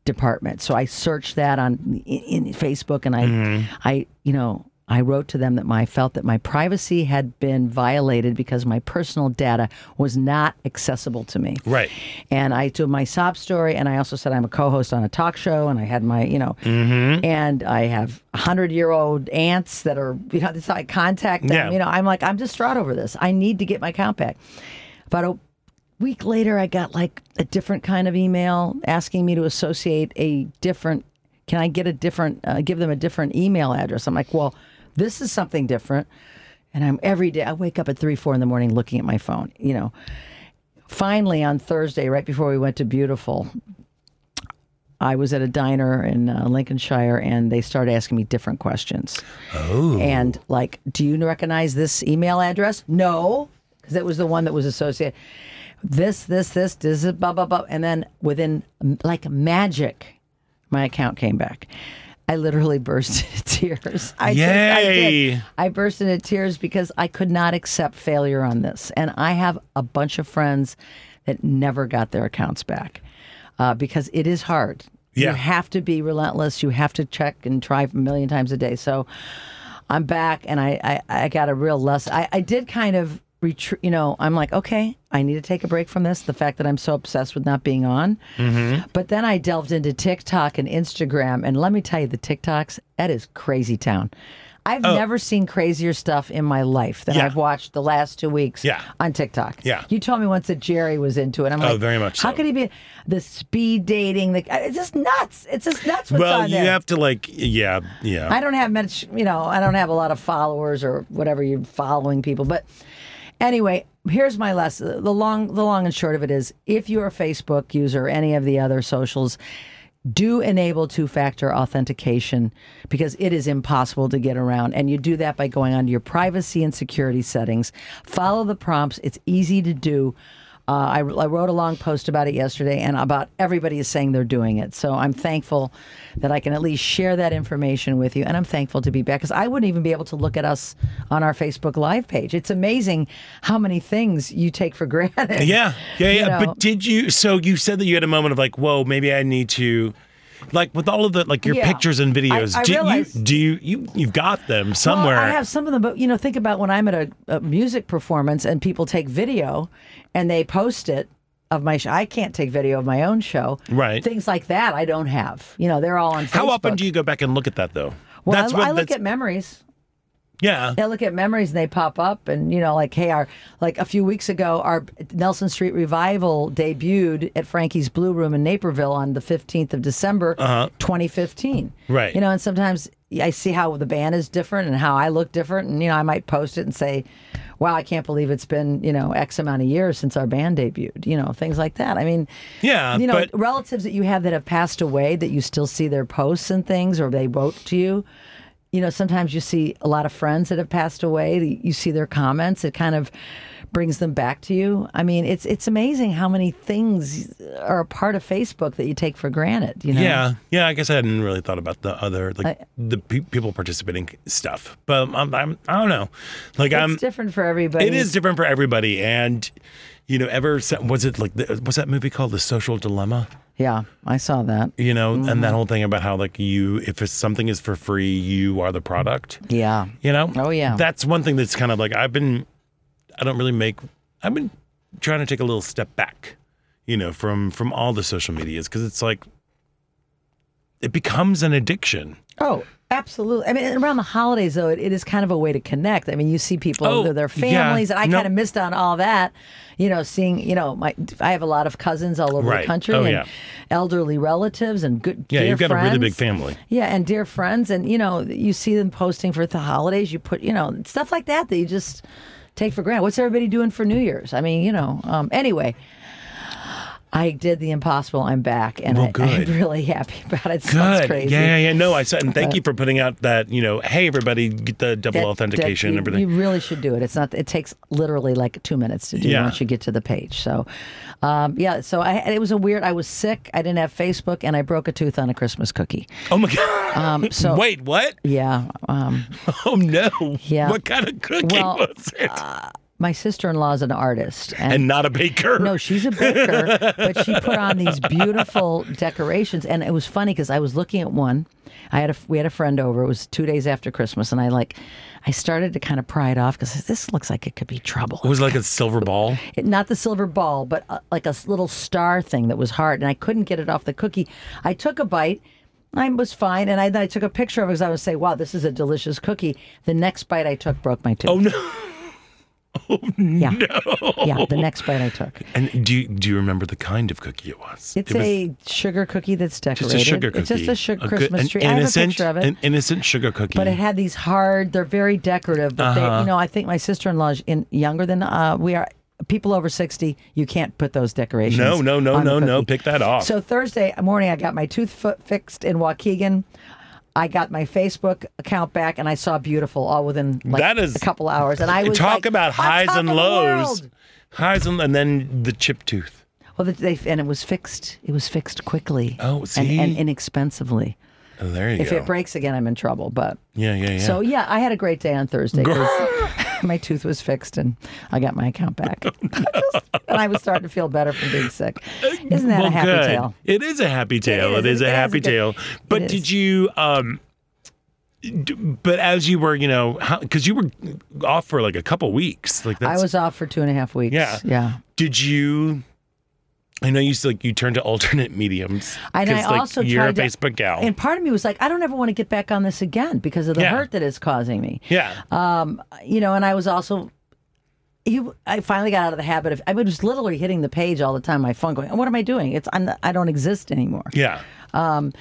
department. So I searched that on in, in Facebook, and I, I, you know, I wrote to them that my I felt that my privacy had been violated because my personal data was not accessible to me. Right. And I told my sob story, and I also said I'm a co-host on a talk show, and I had my, you know, and I have hundred year old aunts that are, you know, how I contact them. Yeah. You know, I'm like, I'm distraught over this. I need to get my account back. About a week later, I got like a different kind of email asking me to associate a different. Can I get a different? Uh, give them a different email address. I'm like, well, this is something different. And I'm every day. I wake up at three, four in the morning looking at my phone. You know. Finally, on Thursday, right before we went to Beautiful, I was at a diner in uh, Lincolnshire, and they started asking me different questions. Oh. And like, do you recognize this email address? No, because it was the one that was associated. This, this, this, this, is blah, blah, blah. And then within like magic, my account came back. I literally burst into tears. I did- I did. I burst into tears because I could not accept failure on this. And I have a bunch of friends that never got their accounts back uh, because it is hard. Yeah. You have to be relentless. You have to check and try a million times a day. So I'm back and I, I, I got a real lesson. I, I did kind of retreat, you know, I'm like, okay, I need to take a break from this. The fact that I'm so obsessed with not being on. Mm-hmm. But then I delved into TikTok and Instagram. And let me tell you, the TikToks, that is crazy town. I've oh. never seen crazier stuff in my life than Oh. Yeah. I've watched the last two weeks Yeah. on TikTok. Yeah. You told me once that Jerry was into it. I'm like, Oh, like, very much How so. could he be the speed dating? The, uh, it's just nuts. It's just nuts what's Well, you there. have to like, yeah, yeah. I don't have much, you know, I don't have a lot of followers or whatever you're following people. But anyway, here's my lesson. The long, the long and short of it is, if you're a Facebook user or any of the other socials, do enable two-factor authentication because it is impossible to get around, and you do that by going onto your privacy and security settings. Follow the prompts; it's easy to do. Uh, I, I wrote a long post about it yesterday, and about everybody is saying they're doing it. So I'm thankful that I can at least share that information with you, and I'm thankful to be back because I wouldn't even be able to look at us on our Facebook Live page. It's amazing how many things you take for granted. Yeah, yeah, You yeah. know. But did you? So you said that you had a moment of like, whoa, maybe I need to, like, with all of the like your Yeah. pictures and videos. I- I do realize- you do you you you've got them somewhere? Well, I have some of them, but you know, think about when I'm at a, a music performance and people take video and they post it of my show. I can't take video of my own show. Right. Things like that I don't have. You know, they're all on Facebook. How often do you go back and look at that though? Well, that's I, what I look that's- at memories. Yeah. They look at memories and they pop up, and you know, like, hey, our like a few weeks ago, our Nelson Street Revival debuted at Frankie's Blue Room in Naperville on the fifteenth of December, uh-huh. 2015. Right. You know, and sometimes I see how the band is different and how I look different, and you know, I might post it and say, "Wow, I can't believe it's been you know X amount of years since our band debuted." You know, things like that. I mean, Yeah, you know, but- relatives that you have that have passed away that you still see their posts and things, or they wrote to you you know, sometimes you see a lot of friends that have passed away. You see their comments. It kind of brings them back to you. I mean, it's it's amazing how many things are a part of Facebook that you take for granted. You know? Yeah, yeah. I guess I hadn't really thought about the other like I- the pe- people participating stuff, but I'm, I'm I don't know. Like It's I'm. different for everybody. It is different for everybody, and you know, ever was it like the, what's that movie called, The Social Dilemma? Yeah, I saw that. You know, and Mm-hmm. that whole thing about how like you, if something is for free, you are the product. Yeah. You know? Oh, yeah. That's one thing that's kind of like I've been I don't really make I've been trying to take a little step back, you know, from from all the social medias because it's like it becomes an addiction. Oh, absolutely. I mean, around the holidays, though, it, it is kind of a way to connect. I mean, you see people, Oh, their- their yeah. families, and I No. kind of missed on all that. You know, seeing, you know, my I have a lot of cousins all over Right. the country Oh, and yeah. elderly relatives and good. Yeah, you've got a really big family. Yeah, and dear friends, and you know, you see them posting for the holidays. You put, you know, stuff like that that you just take for granted. What's everybody doing for New Year's? I mean, you know. Um, anyway. I did the impossible. I'm back, and Well, I, I'm really happy about it. Sounds Good. crazy. Yeah, yeah, yeah. No, I said, and thank you for putting out that, you know, hey, everybody, get the double That- authentication that and you, everything. You really should do it. It's not. It takes literally like two minutes to do Yeah. once you get to the page. So, um, yeah. So I, it was a weird. I was sick. I didn't have Facebook, and I broke a tooth on a Christmas cookie. oh my God. Um, so Wait, what? yeah. Um, Oh no. Yeah. What kind of cookie Well, was it? My sister-in-law is an artist, and, and not a baker. no, she's a baker, but she put on these beautiful decorations, and it was funny because I was looking at one. I had a we had a friend over. It was two days after Christmas, and I like. I started to kind of pry it off because this looks like it could be trouble. It was like a silver ball. it, not the silver ball, but uh, like a little star thing that was hard, and I couldn't get it off the cookie. I took a bite. I was fine, and I, I took a picture of it because I would say, "Wow, this is a delicious cookie." The next bite I took broke my tooth. Oh no. yeah, yeah. The next bite I took. And do you, do you remember the kind of cookie it was? It's it was a sugar cookie that's decorated. just a sugar cookie. It's just a sugar good- Christmas an tree. I have a innocent, picture of it. An innocent sugar cookie. but it had these hard. They're very decorative. But Uh-huh. you know, I think my sister-in-law is in younger than uh, we are. People over sixty, you can't put those decorations. no, no, no, no, no. Pick that off. So Thursday morning, I got my tooth fixed in Waukegan. I got my Facebook account back, and I saw beautiful all within like That is- a couple hours. And I was Talk like, about highs and lows. Highs and, and then the chip tooth. Well, they, and it was fixed. It was fixed quickly. Oh, and, see? and inexpensively. Oh, there you If go. it breaks again, I'm in trouble. But yeah, yeah, yeah. so yeah, I had a great day on Thursday. my tooth was fixed, and I got my account back. and I was starting to feel better from being sick. Isn't that well, a happy good. tale? It is a happy tale. is. It is It a is a happy good- tale. But did you um but as you were, you know, because you were off for like a couple weeks, like I was off for two and a half weeks. Yeah. yeah. Did you? I know you like you turned to alternate mediums. And I like, also you're tried a to- Facebook gal. And part of me was like, I don't ever want to get back on this again because of the Yeah. hurt that it's causing me. yeah, Um, you know, and I was also, you, I finally got out of the habit of, I was literally hitting the page all the time, my phone going, what am I doing? It's, I'm, I don't exist anymore. yeah. Um,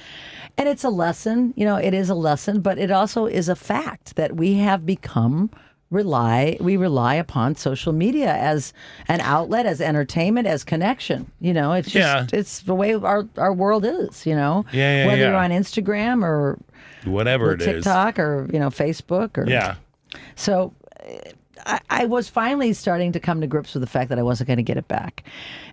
and it's a lesson, you know, it is a lesson, but it also is a fact that we have become rely we rely upon social media as an outlet as entertainment as connection you know it's just Yeah. it's the way our our world is you know Yeah, yeah, whether yeah. you're on instagram or Whatever it is. tiktok or you know facebook or Yeah. so uh, I, I was finally starting to come to grips with the fact that I wasn't going to get it back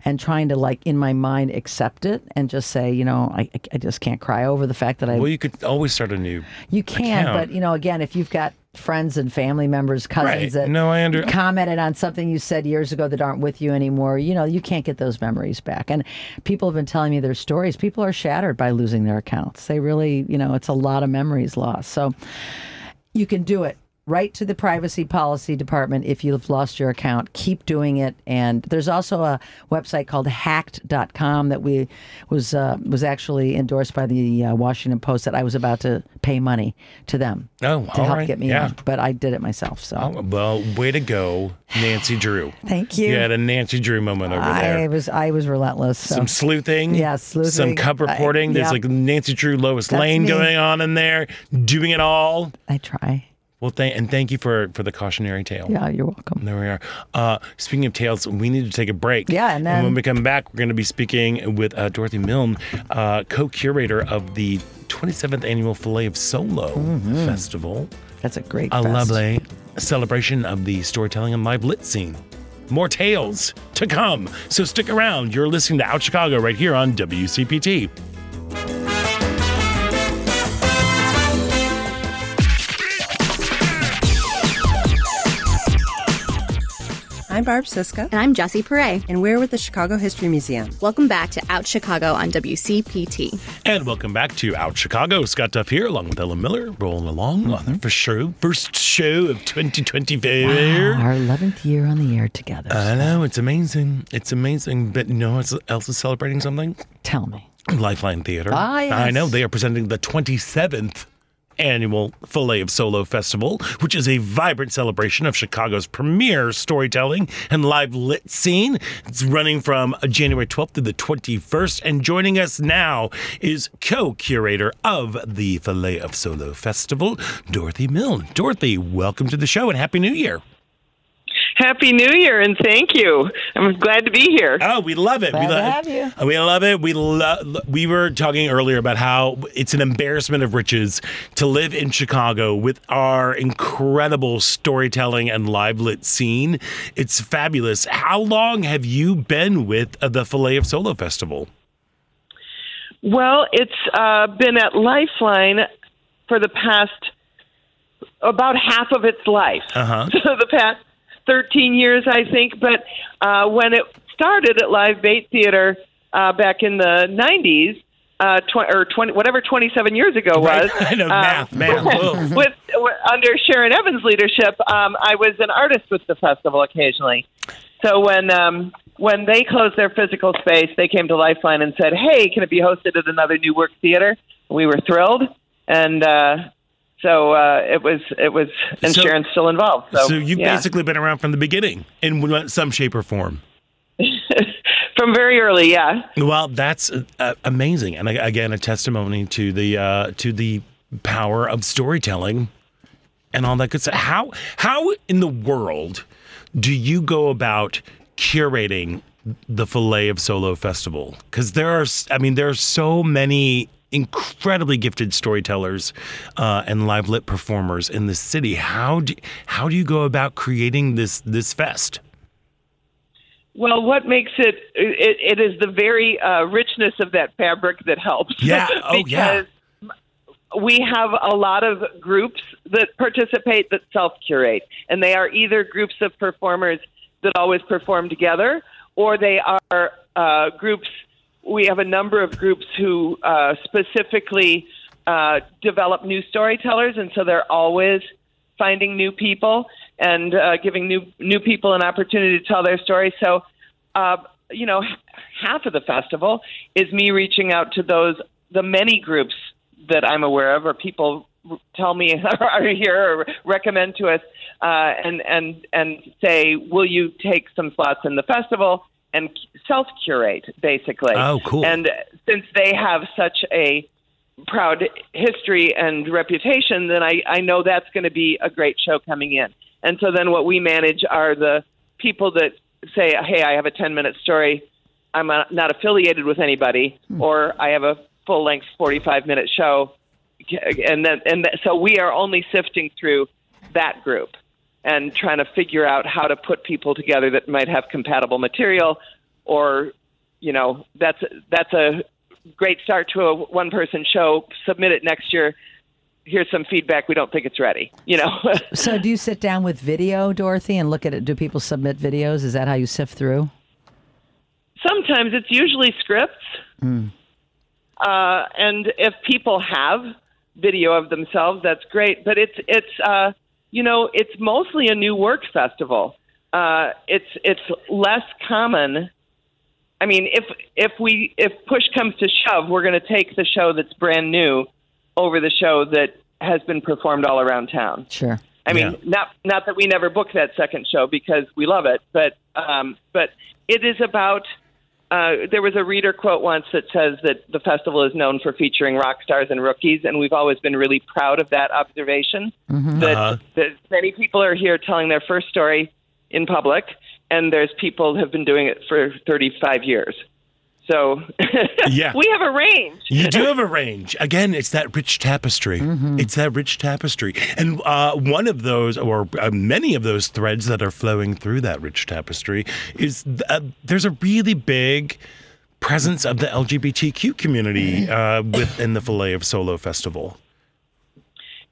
and trying to, like, in my mind, accept it and just say, you know, I, I just can't cry over the fact that I. Well, you could always start a new. you can, account. but, you know, again, if you've got friends and family members, cousins Right. that No, I under- commented on something you said years ago that aren't with you anymore, you know, you can't get those memories back. And people have been telling me their stories. People are shattered by losing their accounts. They really, you know, it's a lot of memories lost. So, you can do it. Write to the privacy policy department if you've lost your account. Keep doing it. And there's also a website called hacked.com that we was uh, was actually endorsed by the uh, Washington Post that I was about to pay money to them Oh, to help right. get me yeah. But I did it myself. So Oh, well, way to go, Nancy Drew. thank you. You had a Nancy Drew moment over I there. was I was relentless. So. Some sleuthing, Yeah, some sleuthing. cub I- reporting. There's yep. like Nancy Drew, Lois That's Lane me. going on in there, doing it all. I try. Well, thank and thank you for for the cautionary tale. Yeah, you're welcome. There we are. Uh, speaking of tales, we need to take a break. Yeah, and then- when we come back, we're going to be speaking with uh, Dorothy Milne, uh, co-curator of the 27th annual Filet of Solo Mm-hmm. Festival, That's a great. a fest. lovely celebration of the storytelling and live lit scene. More tales to come, so stick around. You're listening to Out Chicago right here on WCPT. I'm Barb Siska, And I'm Jessie Perret. and we're with the Chicago History Museum. Welcome back to Out Chicago on WCPT. And welcome back to Out Chicago. Scott Duff here, along with Ellen Miller, rolling along on the first show, first show of 2024. Our 11th year on the air together. I know it's amazing. It's amazing. But you know what else is celebrating something? Tell me. Lifeline Theater. Ah, yes. I know they are presenting the 27th annual Filet of Solo Festival, which is a vibrant celebration of Chicago's premier storytelling and live lit scene. It's running from January 12th to the 21st. And joining us now is co-curator of the Filet of Solo Festival, Dorothy Milne. Dorothy, welcome to the show and Happy New Year. Happy New Year and thank you. I'm glad to be here. Oh, we love it. we Glad to love have you. We love it. We love. We were talking earlier about how it's an embarrassment of riches to live in Chicago with our incredible storytelling and live lit scene. It's fabulous. How long have you been with uh, the Filet of Solo Festival? Well, it's uh, been at Lifeline for the past about half of its life. Uh-huh. So the past 13 years, I think. But uh, when it started at Live Bait Theater uh, back in the 90s, uh, tw- or 20, whatever 27 years ago was. I know uh, math, math. With, with under Sharon Evans' leadership, um, I was an artist with the festival occasionally. So when um, when they closed their physical space, they came to Lifeline and said, "Hey, can it be hosted at another New Work Theater?" We were thrilled, and uh, so uh, it was it was, and So- Sharon's still involved. So, So you've yeah. basically been around from the beginning in some shape or form. from very early, yeah. Well, that's uh, amazing, and uh, again, a testimony to the uh, to the power of storytelling and all that good stuff. How how in the world do you go about curating the Filet of Solo Festival? Because there are, i mean, there are so many incredibly gifted storytellers uh, and live lit performers in the city. How do how do you go about creating this this fest? Well, what makes it it, it is the very uh, richness of that fabric that helps. Yeah. Oh, yeah. we have a lot of groups that participate that self curate, and they are either groups of performers that always perform together, or they are uh, groups. We have a number of groups who uh, specifically uh, develop new storytellers, and so they're always finding new people and uh, giving new new people an opportunity to tell their story. So, uh, you know, half of the festival is me reaching out to those the many groups that I'm aware of, or people tell me are here or recommend to us, uh, and and and say, will you take some slots in the festival and self curate, basically. Oh, cool. And since they have such a proud history and reputation, then I, I know that's going to be a great show coming in. And so then what we manage are the people that say, hey, I have a 10 minute story. I'm not affiliated with anybody, hmm. or I have a full length 45 minute show. And then, and th- so we are only sifting through that group and trying to figure out how to put people together that might have compatible material or you know that's that's a great start to a one person show. Submit it next year. Here's some feedback. We don't think it's ready you know? So, do you sit down with video, Dorothy, and look at it? Do people submit videos? Is that how you sift through? sometimes. It's usually scripts. Uh, and if people have video of themselves that's great. But it's it's uh, you know it's mostly a new work festival uh, it's it's less common I mean, if if we if push comes to shove, we're going to take the show that's brand new over the show that has been performed all around town. Sure. I mean, Yeah. not not that we never book that second show because we love it, but um, but it is about uh, there was a reader quote once that says that the festival is known for featuring rock stars and rookies, and we've always been really proud of that observation. That, Uh-huh. that many people are here telling their first story in public, and there's people who have been doing it for 35 years. So Yeah. we have a range. You do have a range. Again, it's that rich tapestry. It's that rich tapestry. And uh, one of those, or uh, many of those threads that are flowing through that rich tapestry, is th- uh, there's a really big presence of the LGBTQ community uh, within the Filet of Solo Festival.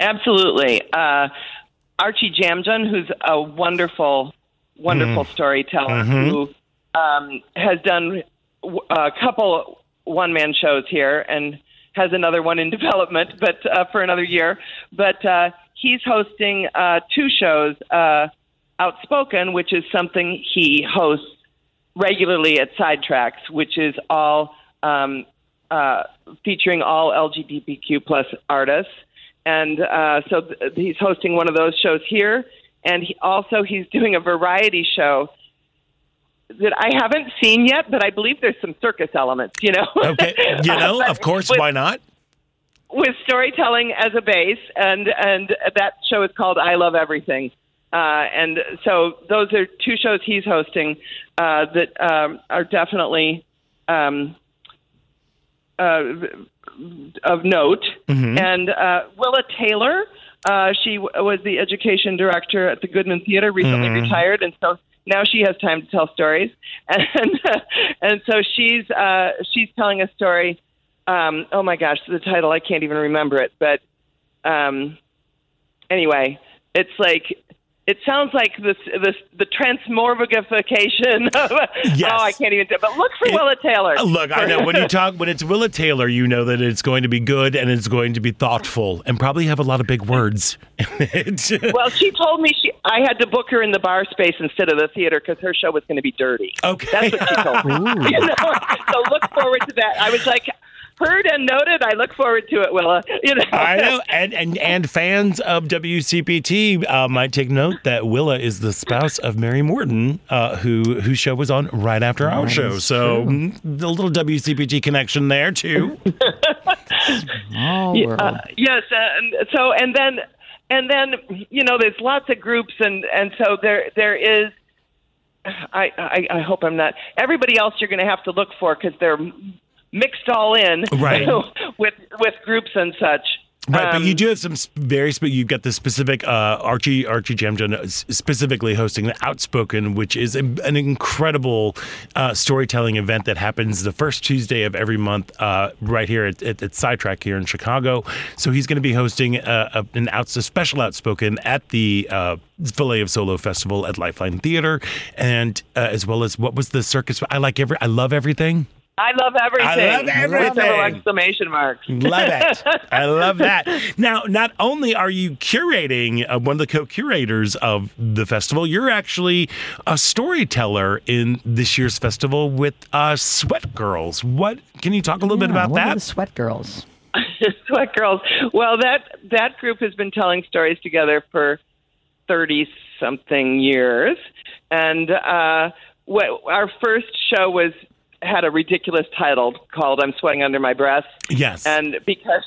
Absolutely. Uh, Archy Jamjun, who's a wonderful, wonderful storyteller who um, has done w- a couple one man shows here and has another one in development, but uh, for another year. But uh, he's hosting uh, two shows uh, Outspoken, which is something he hosts regularly at Sidetracks, which is all um, uh, featuring all LGBTQ plus artists, and uh, so th- he's hosting one of those shows here, and he, also he's doing a variety show that I haven't seen yet, but I believe there's some circus elements. You know, Okay, you know, of course, With- why not? with storytelling as a base, and and that show is called I Love Everything. Uh, and so those are two shows he's hosting uh, that um, are definitely um, uh, of note. And uh, Willa Taylor, uh, she w- was the education director at the Goodman Theater, recently retired, and so now she has time to tell stories. And and so she's uh, she's telling a story. Um, oh my gosh, the title I can't even remember it, but um, anyway, it's like it sounds like this this the transmorgification of Yes. oh I can't even do it. But look for It- Willa Taylor. Uh, Look, I know when you talk when it's Willa Taylor, you know that it's going to be good and it's going to be thoughtful and probably have a lot of big words in it. Well, she told me she I had to book her in the bar space instead of the theater because her show was going to be dirty. Okay. That's what she told me. You know? So look forward to that. I was like, heard and noted. I look forward to it, Willa. You know. I know, and and and fans of WCPT uh, might take note that Willa is the spouse of Mary Morton, uh, who whose show was on right after our show. So mm, the little WCPT connection there too. Small world. Uh, yes, and so and then and then you know there's lots of groups and and so there there is. I, I I hope I'm not. Everybody else you're going to have to look for because they're mixed all in, Right. with with groups and such. Right, but Um, you do have some very spe- you've got the specific uh, Archy Archy Jamjun uh, specifically hosting the Outspoken, which is a, an incredible uh, storytelling event that happens the first Tuesday of every month, uh, right here at, at, at Sidetrack here in Chicago. So he's going to be hosting uh, a, an outs a special Outspoken at the uh, Filet of Solo Festival at Lifeline Theater, and uh, as well as what was the circus? I like every I love everything. I love everything. I love With several exclamation marks. Love it. I love that. Now, not only are you curating, uh, one of the co curators of the festival, you're actually a storyteller in this year's festival with uh, Sweat Girls. What can you talk a little bit about what are that? the sweat girls? Sweat Girls. Well, that that group has been telling stories together for thirty something years, and uh, what, our first show was had a ridiculous title called "I'm Sweating Under My Breath." yes. and because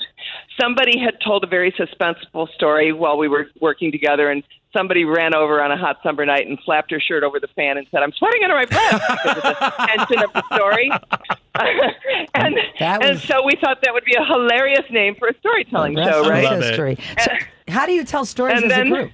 somebody had told a very suspenseful story while we were working together and somebody ran over on a hot summer night and flapped her shirt over the fan and said i'm sweating under my breath because of the tension of the story and That and so we thought that would be a hilarious name for a storytelling Rest show right Love history. So, how do you tell stories And as then- a group?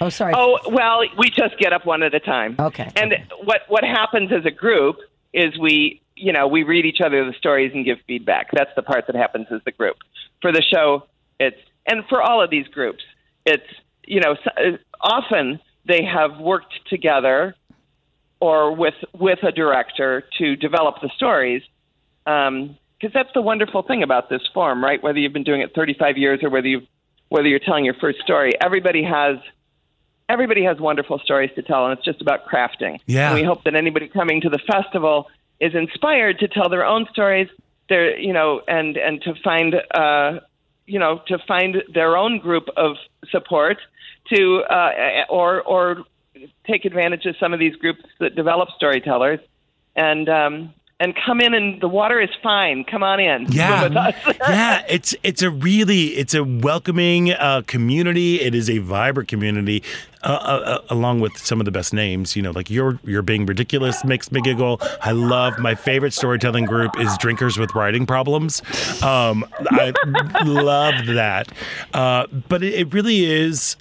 Oh, sorry. Oh well, we just get up one at a time. Okay, And okay. what what happens as a group is we you know we read each other the stories and give feedback. That's the part that happens as the group. For the show, it's and for all of these groups, it's you know uh, often they have worked together or with with a director to develop the stories. Um, because that's the wonderful thing about this form, right? Whether you've been doing it 35 years or whether you whether you're telling your first story, everybody has everybody has wonderful stories to tell, and it's just about crafting. Yeah. And we hope that anybody coming to the festival is inspired to tell their own stories. There, you know, and and to find, uh, you know, to find their own group of support to, uh, or or take advantage of some of these groups that develop storytellers, and um, and come in and the water is fine. Come on in. Yeah, yeah. It's it's a really it's a welcoming uh, community. It is a vibrant community, uh, uh, uh, along with some of the best names. You know, like you're you're being ridiculous makes me giggle. I love my favorite storytelling group is Drinkers with Writing Problems. Um, I love that, uh, but it, it really is.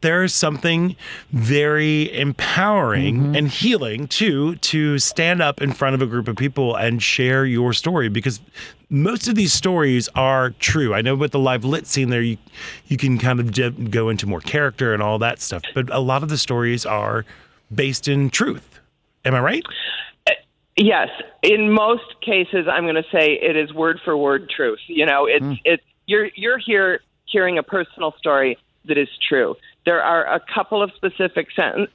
Uh, there's something very empowering and healing too to stand up in front of a group of people and share your story because most of these stories are true. I know with the live lit scene there, you you can kind of j- go into more character and all that stuff, but a lot of the stories are based in truth. Am I right? Yes, in most cases, I'm going to say it is word for word truth. You know, it's it's you're you're here hearing a personal story that is true. There are a couple of specific sentence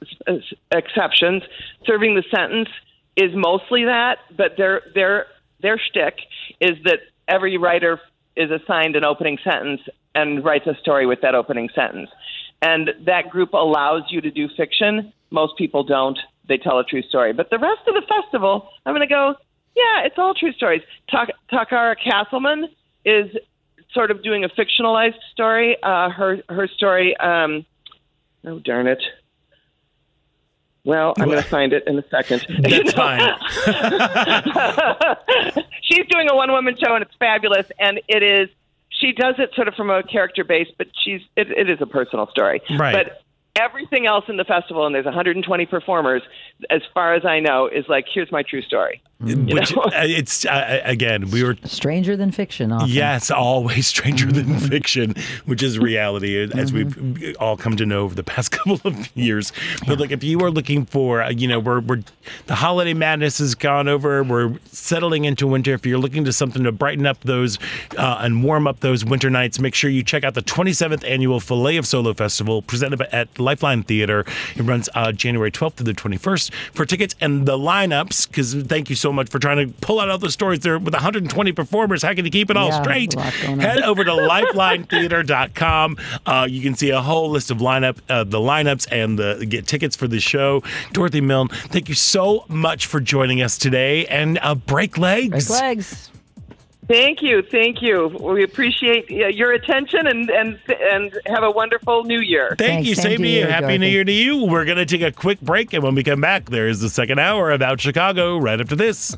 exceptions. Serving the sentence is mostly that, but their their their shtick is that every writer is assigned an opening sentence and writes a story with that opening sentence. And that group allows you to do fiction. Most people don't. They tell a true story. But the rest of the festival, I'm going to go, yeah, it's all true stories. Tak- Takara Castleman is sort of doing a fictionalized story. Uh, her her story. Um, oh darn it. Well, I'm going to find it in a second. That's fine. she's doing a one woman show and it's fabulous and it is she does it sort of from a character base but she's it, it is a personal story Right. but everything else in the festival and there's 120 performers as far as i know is like here's my true story Which know? uh, it's uh, again we were Stranger than fiction. Often. Yes, always stranger than fiction, which is reality, as we've all come to know over the past couple of years. But like, if you are looking for, uh, you know, we're, we're the holiday madness has gone over. We're settling into winter. If you're looking to something to brighten up those uh, and warm up those winter nights, make sure you check out the 27th annual Filet of Solo Festival presented at Lifeline Theater. It runs uh, January 12th to the 21st. For tickets and the lineups, because thank you so much for trying to pull out all the stories there with 120 performers. How can you keep it all Yeah, straight? a lot going on. Head over to lifelinetheater.com. Uh, you can see a whole list of lineup, uh, the lineups, and the get tickets for the show. Dorothy Milne, thank you so much for joining us today. And uh, break legs. Break legs. Thank you thank you we appreciate uh, your attention and and and have a wonderful new year Thank Thanks, you. same Same to to you. you, Happy New Year to you. We're going to take a quick break. And when we come back, there is the second hour about Chicago right after this.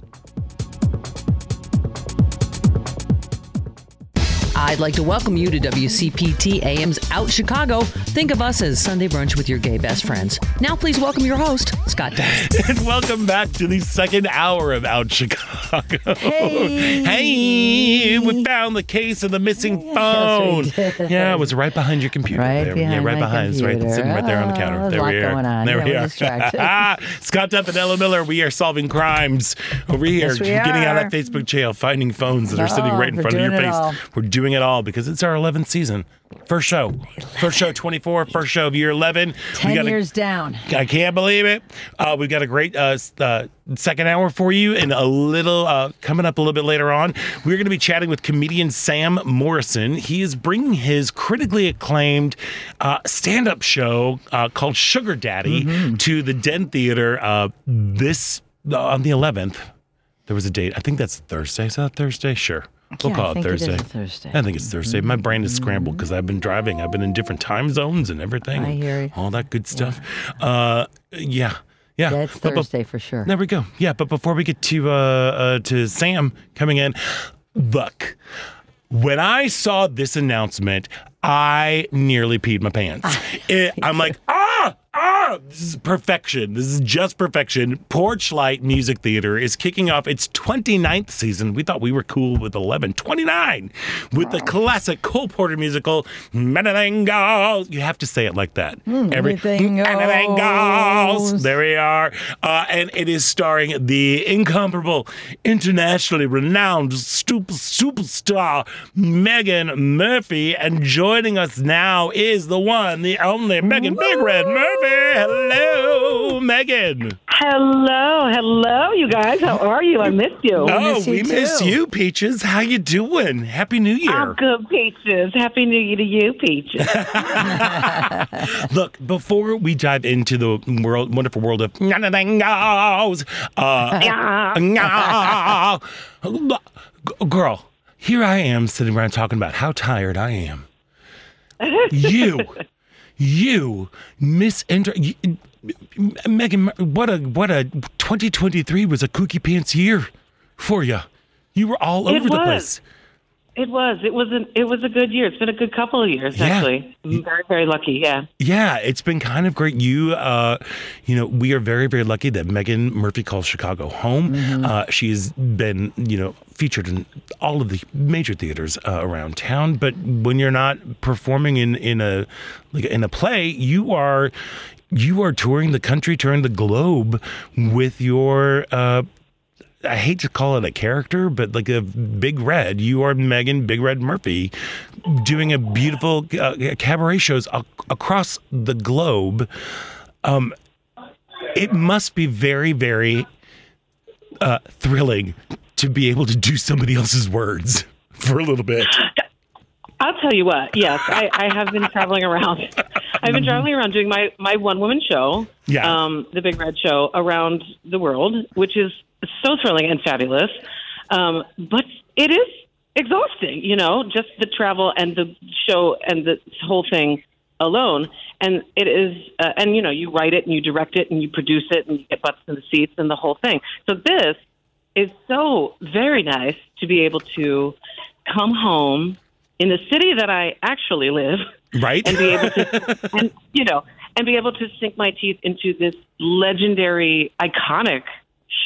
I'd like to welcome you to WCPT AM's Out Chicago. Think of us as Sunday brunch with your gay best friends. Now, please welcome your host, Scott Dempsey. And welcome back to the second hour of Out Chicago. Hey. Hey, we found the case of the missing phone. Yes. Yeah, it was right behind your computer. Right there. behind yeah, right my behind. It's right, computer. sitting right there on the Oh, counter. there's there a lot we are. going on. There Yeah, we we're Scott Duff and Ellen Miller, we are solving crimes over here, Yes, we getting out of that Facebook jail, finding phones that are oh, sitting Oh, right in we're front of your doing it face. all. We're doing it all because it's our 11th season. First show. First show 24, first show of year 11. We Ten got a- years down. I can't believe it. Uh, we've got a great uh, uh, second hour for you, and a little uh, coming up a little bit later on. We're going to be chatting with comedian Sam Morrison. He is bringing his critically acclaimed uh, stand-up show uh, called Sugar Daddy to the Den Theater uh, this on the 11th. There was a date. I think that's Thursday. Is that Thursday? Sure. We'll Yeah, call I it think Thursday. Thursday. I think it's Thursday. My brain is scrambled because I've been driving. I've been in different time zones and everything. I hear you. All that good stuff. Uh, yeah. Yeah. Yeah, it's But- but- Thursday for sure. there we go. Yeah, but before we get to uh, uh to Sam coming in, look, when I saw this announcement, I nearly peed my pants. It- I'm like, ah, this is perfection. This is just perfection. Porchlight Music Theater is kicking off its 29th season. We thought we were cool with 11, 29 with the classic Cole Porter musical, Goes. You have to say it like that. Every- goes. goes. There we are. Uh, and it is starring the incomparable, internationally renowned super, superstar Meghan Murphy. And joining us now is the one, the only Meghan Big Red Murphy. Hello, Meghan. Hello, hello, you guys. How are you? I missed you. oh, miss you we miss you, Peaches. How you doing? Happy New Year. I'm good, Peaches. Happy New Year to you, Peaches. Look, before we dive into the world, wonderful world of goes, uh, Yeah. girl, here I am sitting around talking about how tired I am. You, you misinter. Meghan, what a what a 2023 was a kooky pants year for you. You were all It over the place. It was. It was. An, it was a good year. It's been a good couple of years, Yeah. actually. I'm very, very lucky. Yeah. Yeah, it's been kind of great. You, uh, you know, we are very, very lucky that Meghan Murphy calls Chicago home. Uh, she's been, you know, featured in all of the major theaters uh, around town. But when you're not performing in in a like in a play, you are you are touring the country, touring the globe with your. Uh, I hate to call it a character, but like a big red. You are Meghan Big Red Murphy doing a beautiful uh, cabaret shows ac- across the globe. Um, it must be very, very uh, thrilling to be able to do somebody else's words for a little bit. I'll tell you what. Yes, I, I have been traveling around. I've been traveling around doing my my one woman show, Yeah. um, the Big Red Show, around the world, which is so thrilling and fabulous. Um, but it is exhausting, you know, just the travel and the show and the whole thing alone. And it is, uh, and you know, you write it and you direct it and you produce it and you get butts in the seats and the whole thing. So this is so very nice to be able to come home in the city that I actually live Right? and be able to, and you know, and be able to sink my teeth into this legendary, iconic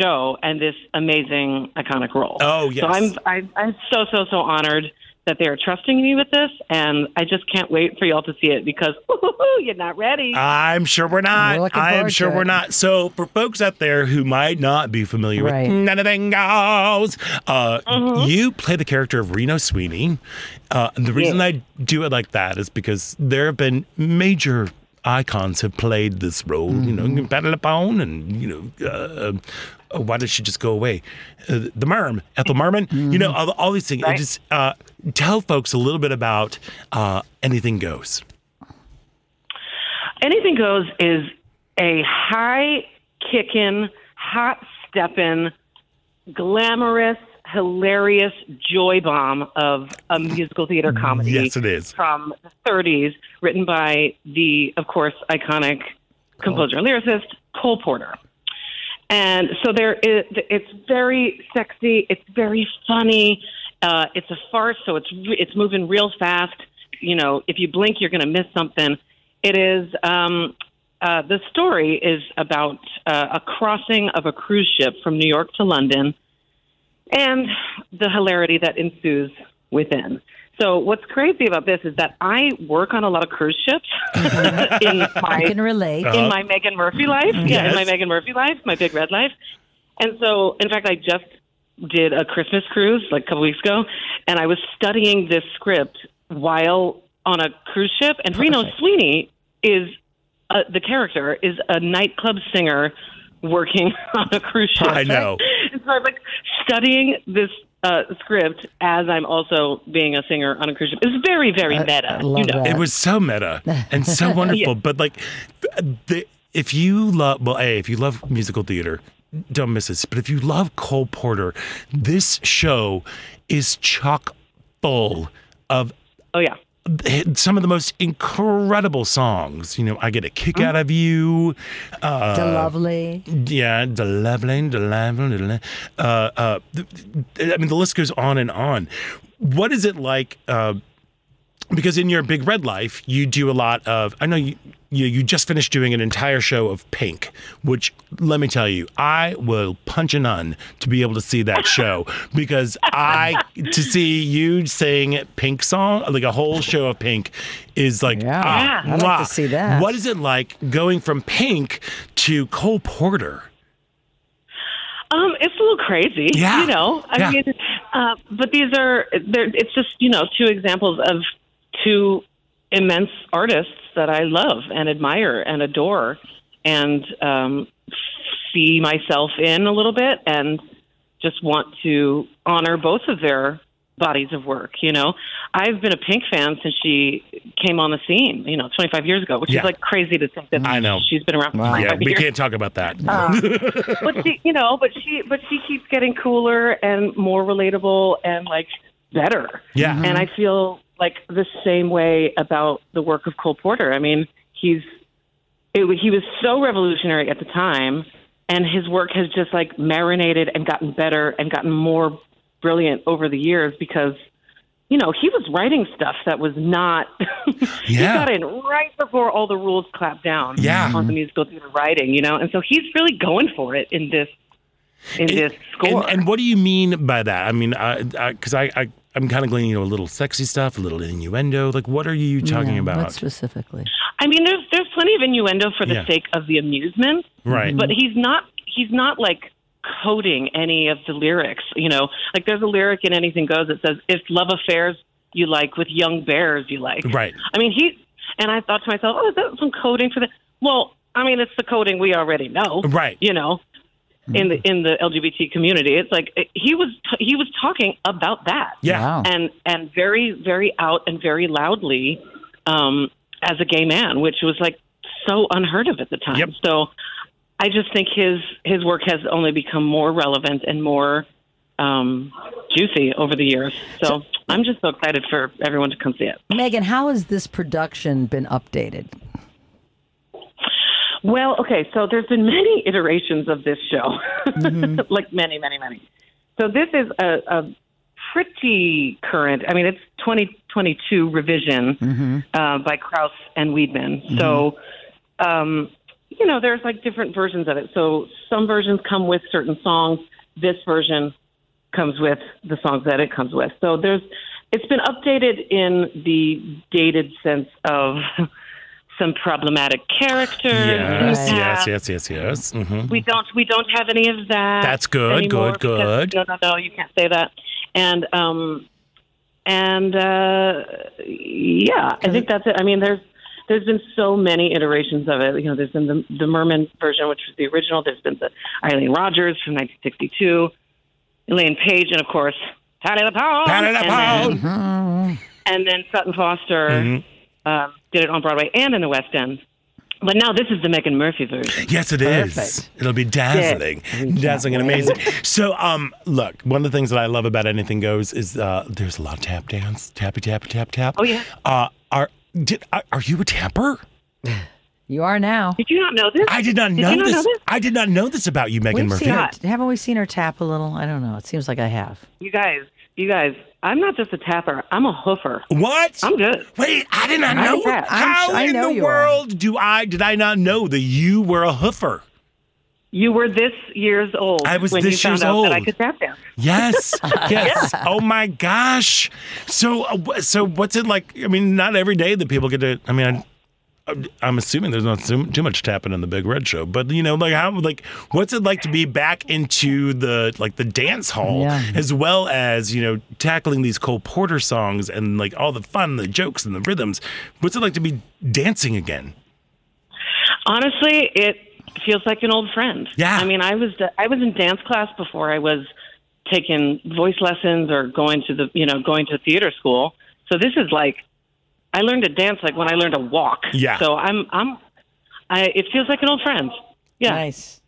show and this amazing, iconic role. Oh, yes. So I'm, I'm, I'm so, so, so honored that they're trusting me with this, and I just can't wait for y'all to see it because you're not ready. I'm sure we're not. We're I am sure to we're not. So, for folks out there who might not be familiar Right. with Anything Goes, uh, Mm-hmm. you play the character of Reno Sweeney. Uh, and the reason I do it like that is because there have been major icons have played this role. You Mm-hmm. know, Battle Bone and, you know, uh, uh, why did she just go away? Uh, the Merm, Ethel Merman, you know, all, all these things. Right. Just uh, tell folks a little bit about uh, Anything Goes. Anything Goes is a high kicking, hot stepping, glamorous, hilarious joy bomb of a musical theater comedy. Yes, it is. From the 30s, written by the, of course, iconic composer and lyricist Cole Porter. And so there is, it's very sexy, it's very funny, uh, it's a farce, so it's it's moving real fast. You know, if you blink, you're going to miss something. It is um, uh, the story is about uh, a crossing of a cruise ship from New York to London, and the hilarity that ensues within. So what's crazy about this is that I work on a lot of cruise ships in my I can relate. Uh-huh. in my Meghan Murphy life. Yeah, in my Meghan Murphy life, my Big Red life. And so, in fact, I just did a Christmas cruise like a couple weeks ago, and I was studying this script while on a cruise ship. And Reno Sweeney is uh, the character is a nightclub singer working on a cruise ship. I know. And so I'm like studying this uh, script as I'm also being a singer on a cruise ship. It's very, very meta. I love you know. that. It was so meta and so wonderful. But like, the, if you love, well, a if you love musical theater, don't miss this. But if you love Cole Porter, this show is chock full of Oh yeah. Some of the most incredible songs. You know, I get a kick out of you. Uh, the lovely. yeah, the lovely, the lovely, la- uh, uh, I mean, the list goes on and on. What is it like? Uh, because in your Big Red life, you do a lot of. I know you. You, you just finished doing an entire show of Pink, which let me tell you, I will punch a nun to be able to see that show because I to see you sing Pink song like a whole show of Pink is like Yeah, ah, I'd like to see that. What is it like going from Pink to Cole Porter? Um, it's a little crazy, Yeah. you know. I Yeah. mean, uh, but these they're, it's just you know two examples of two immense artists that I love and admire and adore, and um, see myself in a little bit and just want to honor both of their bodies of work. You know, I've been a Pink fan since she came on the scene. You know, 25 years ago, which Yeah. is like crazy to think that I know. she's been around for Yeah, 25 we years. can't talk about that. Um, but she, you know, but she, but she keeps getting cooler and more relatable and like better. Yeah. And I feel like the same way about the work of Cole Porter. I mean, he's it, he was so revolutionary at the time, and his work has just like marinated and gotten better and gotten more brilliant over the years because. You know, he was writing stuff that was not. he got in right before all the rules clapped down Yeah. on the mm-hmm. musical theater writing. You know, and so he's really going for it in this in this score. And, and what do you mean by that? I mean, uh, uh, because I, I, I'm kind of gleaning you know, a little sexy stuff, a little innuendo. Like, what are you talking Yeah, about? What specifically? I mean, there's there's plenty of innuendo for the Yeah. sake of the amusement, Right. but he's not he's not like coding any of the lyrics. You know, like there's a lyric in Anything Goes that says, "If love affairs you like with young bears you like." Right. I mean, he and I thought to myself, "Oh, is that some coding for the?" Well, I mean, it's the coding we already know, Right. You know. In the in the LGBT community, it's like he was he was talking about that, Yeah. Wow. and and very very out and very loudly um, as a gay man, which was like so unheard of at the time. Yep. So I just think his his work has only become more relevant and more um, juicy over the years. So I'm just so excited for everyone to come see it. Meghan, how has this production been updated? Well, okay, so there's been many iterations of this show, like many, many, many. So this is a, a pretty current. I mean, it's 2022 revision uh, by Crouse and Weidman. So, um, you know, there's like different versions of it. So some versions come with certain songs. This version comes with the songs that it comes with. So there's it's been updated in the dated sense of some problematic characters. Yes, We yes, have- yes, yes, yes. hmm we don't we don't have any of that. That's good, anymore good, because- good. No, no, no, you can't say that. And um, and uh, yeah, I think that's it. I mean, there's there's been so many iterations of it. You know, there's been the the Merman version, which was the original. There's been the Eileen Rodgers from 1962, Elaine Paige, and of course Patti LuPone. Patti And LuPone. then- And then Sutton Foster Mm-hmm. um, did it on Broadway and in the West End. But now this is the Meghan Murphy version. Yes, it is. Perfect. It'll be dazzling, dazzling and amazing. So, um, look, one of the things that I love about Anything Goes is uh, there's a lot of tap dance, tappy, tappy, tap, tap. Oh, yeah. Uh, are did are, are you a tapper? You are now. Did you not know this? I did not Did know you not this. know this? I did not know this about you, Meghan We've Murphy. seen her, haven't we seen her tap a little? I don't know. It seems like I have. You guys, you guys, I'm not just a tapper. I'm a hoofer. What? I'm good. Wait, I did not I know. tap. I'm How I in know the you are. world do I did I not know that you were a hoofer? You were this years old I was when this you found years out that I could tap dance. Yes, yes. Oh my gosh. So, uh, so what's it like? I mean, not every day that people get to. I mean, I, I'm assuming there's not too too much tapping in the Big Red Show, but you know, like how, like, what's it like to be back into the like the dance hall, Yeah. as well as you know tackling these Cole Porter songs and like all the fun, the jokes, and the rhythms. What's it like to be dancing again? Honestly, it feels like an old friend. Yeah. I mean, I was I was in dance class before I was taking voice lessons or going to the you know going to theater school. So this is like I learned to dance like when I learned to walk. Yeah. So I'm I'm I it feels like an old friend. Yeah. Nice.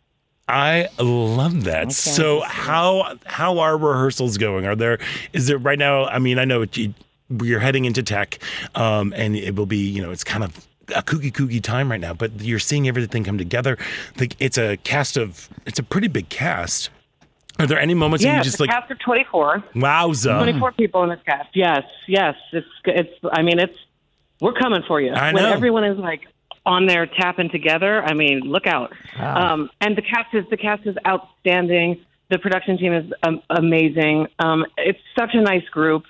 I love that. So how how are rehearsals going? Are there is there right now? I mean, I know you, you're heading into tech, um, and it will be you know it's kind of a kooky kooky time right now, but you're seeing everything come together. Like it's a cast of it's a pretty big cast. Are there any moments Yeah, where you the just like cast of 24. wowza? 24 people in this cast. Yes, yes. It's it's. I mean, it's. We're coming for you. I When know. everyone is like on there tapping together. I mean, look out. Um, and the cast is the cast is outstanding. The production team is um, amazing. Um, it's such a nice group.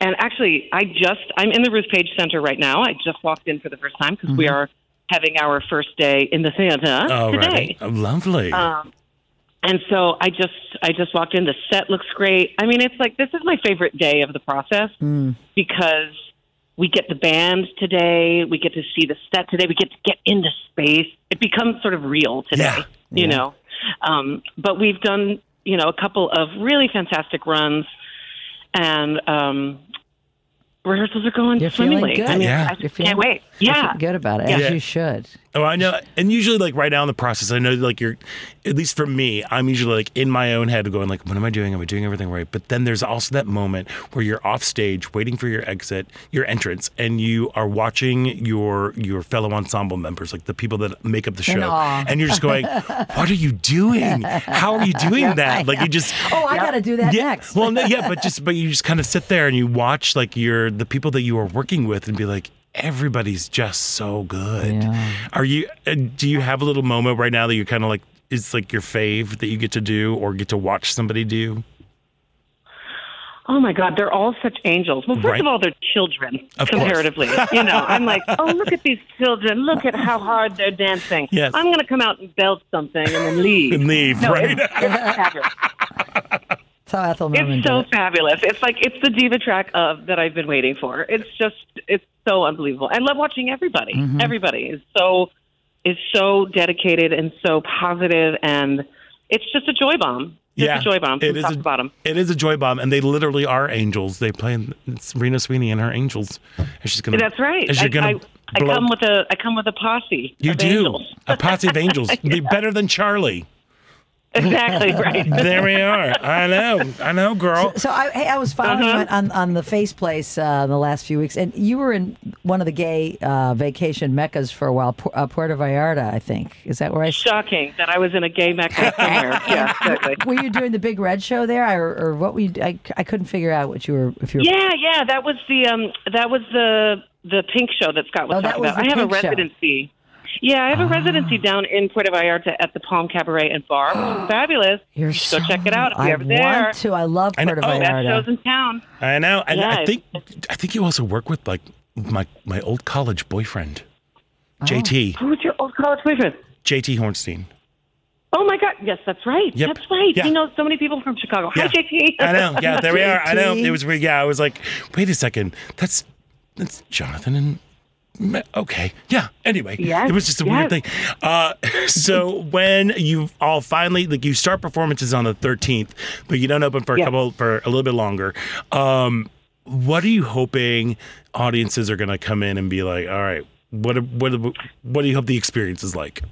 And actually, I just I'm in the Ruth Page Center right now. I just walked in for the first time because we are having our first day in the theater Oh, today. right. Oh, lovely. Um, and so I just I just walked in. The set looks great. I mean, it's like this is my favorite day of the process because we get the band today. We get to see the set today. We get to get into space. It becomes sort of real today. Yeah. you Yeah. know. Um, but we've done, you know, a couple of really fantastic runs, and um, rehearsals are going You're feeling swimmingly. good. I mean, Yeah. I You're just feeling can't wait. Yeah. feeling good about it, as Yeah. you should. Oh, I know. And usually, like right now in the process, I know, like you're, at least for me, I'm usually like in my own head going, like, what am I doing? Am I doing everything right? But then there's also that moment where you're off stage, waiting for your exit, your entrance, and you are watching your your fellow ensemble members, like the people that make up the show, and you're just going, what are you doing? How are you doing that? Like you just. Oh, I got to do that Yeah, next. well, no, yeah, but just but you just kind of sit there and you watch like your the people that you are working with and be like, everybody's just so good. Yeah. Are you? Uh, do you have a little moment right now that you're kind of like it's like your fave that you get to do or get to watch somebody do? Oh my God, they're all such angels. Well, first Right. of all, they're children Of comparatively. you know, I'm like, oh, look at these children. Look at how hard they're dancing. Yes. I'm going to come out and belt something and then leave. And leave, No, right? It's, it's fabulous. That's how Ethel Merman It's so did it. fabulous. It's like it's the diva track of that I've been waiting for. It's just it's so unbelievable. I love watching everybody. Mm-hmm. Everybody is so is so dedicated and so positive, and it's just a joy bomb. Just Yeah, a joy bomb it is a- bottom. It is a joy bomb, and they literally are angels. They play. It's Reno Sweeney and her angels. And she's gonna. That's right. and I, she's gonna I, I blow- come with a I come with a posse. You of do angels. a posse of angels. Be better than Charlie. exactly right. There we are. I know. I know, girl. So I, hey, I was following Uh-huh. you on, on the Face Place uh, the last few weeks, and you were in one of the gay uh, vacation meccas for a while, Pu- uh, Puerto Vallarta, I think. Is that where I? Shocking that I was in a gay mecca somewhere. yeah, exactly. Were you doing the Big Red show there, or, or what? We I, I couldn't figure out what you were. If you were. Yeah, yeah, that was the um that was the the pink show that Scott was Oh, that talking was about. the I have a residency. show. Residency. Yeah, I have a residency ah. down in Puerto Vallarta at the Palm Cabaret and Bar. which fabulous. You're you should go so- check it out if I you're ever there. want to. I love I know- Puerto oh, Best shows in town. I know, and I think I think you also work with like my my old college boyfriend, Oh. JT Who's your old college boyfriend? JT Hornstein. Oh my God! Yes, that's right. Yep. That's right. Yeah. He knows so many people from Chicago. Yeah. Hi, JT. I know. Yeah, there we are. I know. It was weird. Yeah, I was like, wait a second. That's that's Jonathan and. Ma- Okay. Yeah. Anyway, Yes, it was just a weird thing. Uh, so when you all finally like you start performances on the 13th, but you don't open for a Yeah. couple for a little bit longer. Um, what are you hoping audiences are going to come in and be like? All right, what what what do you hope the experience is like?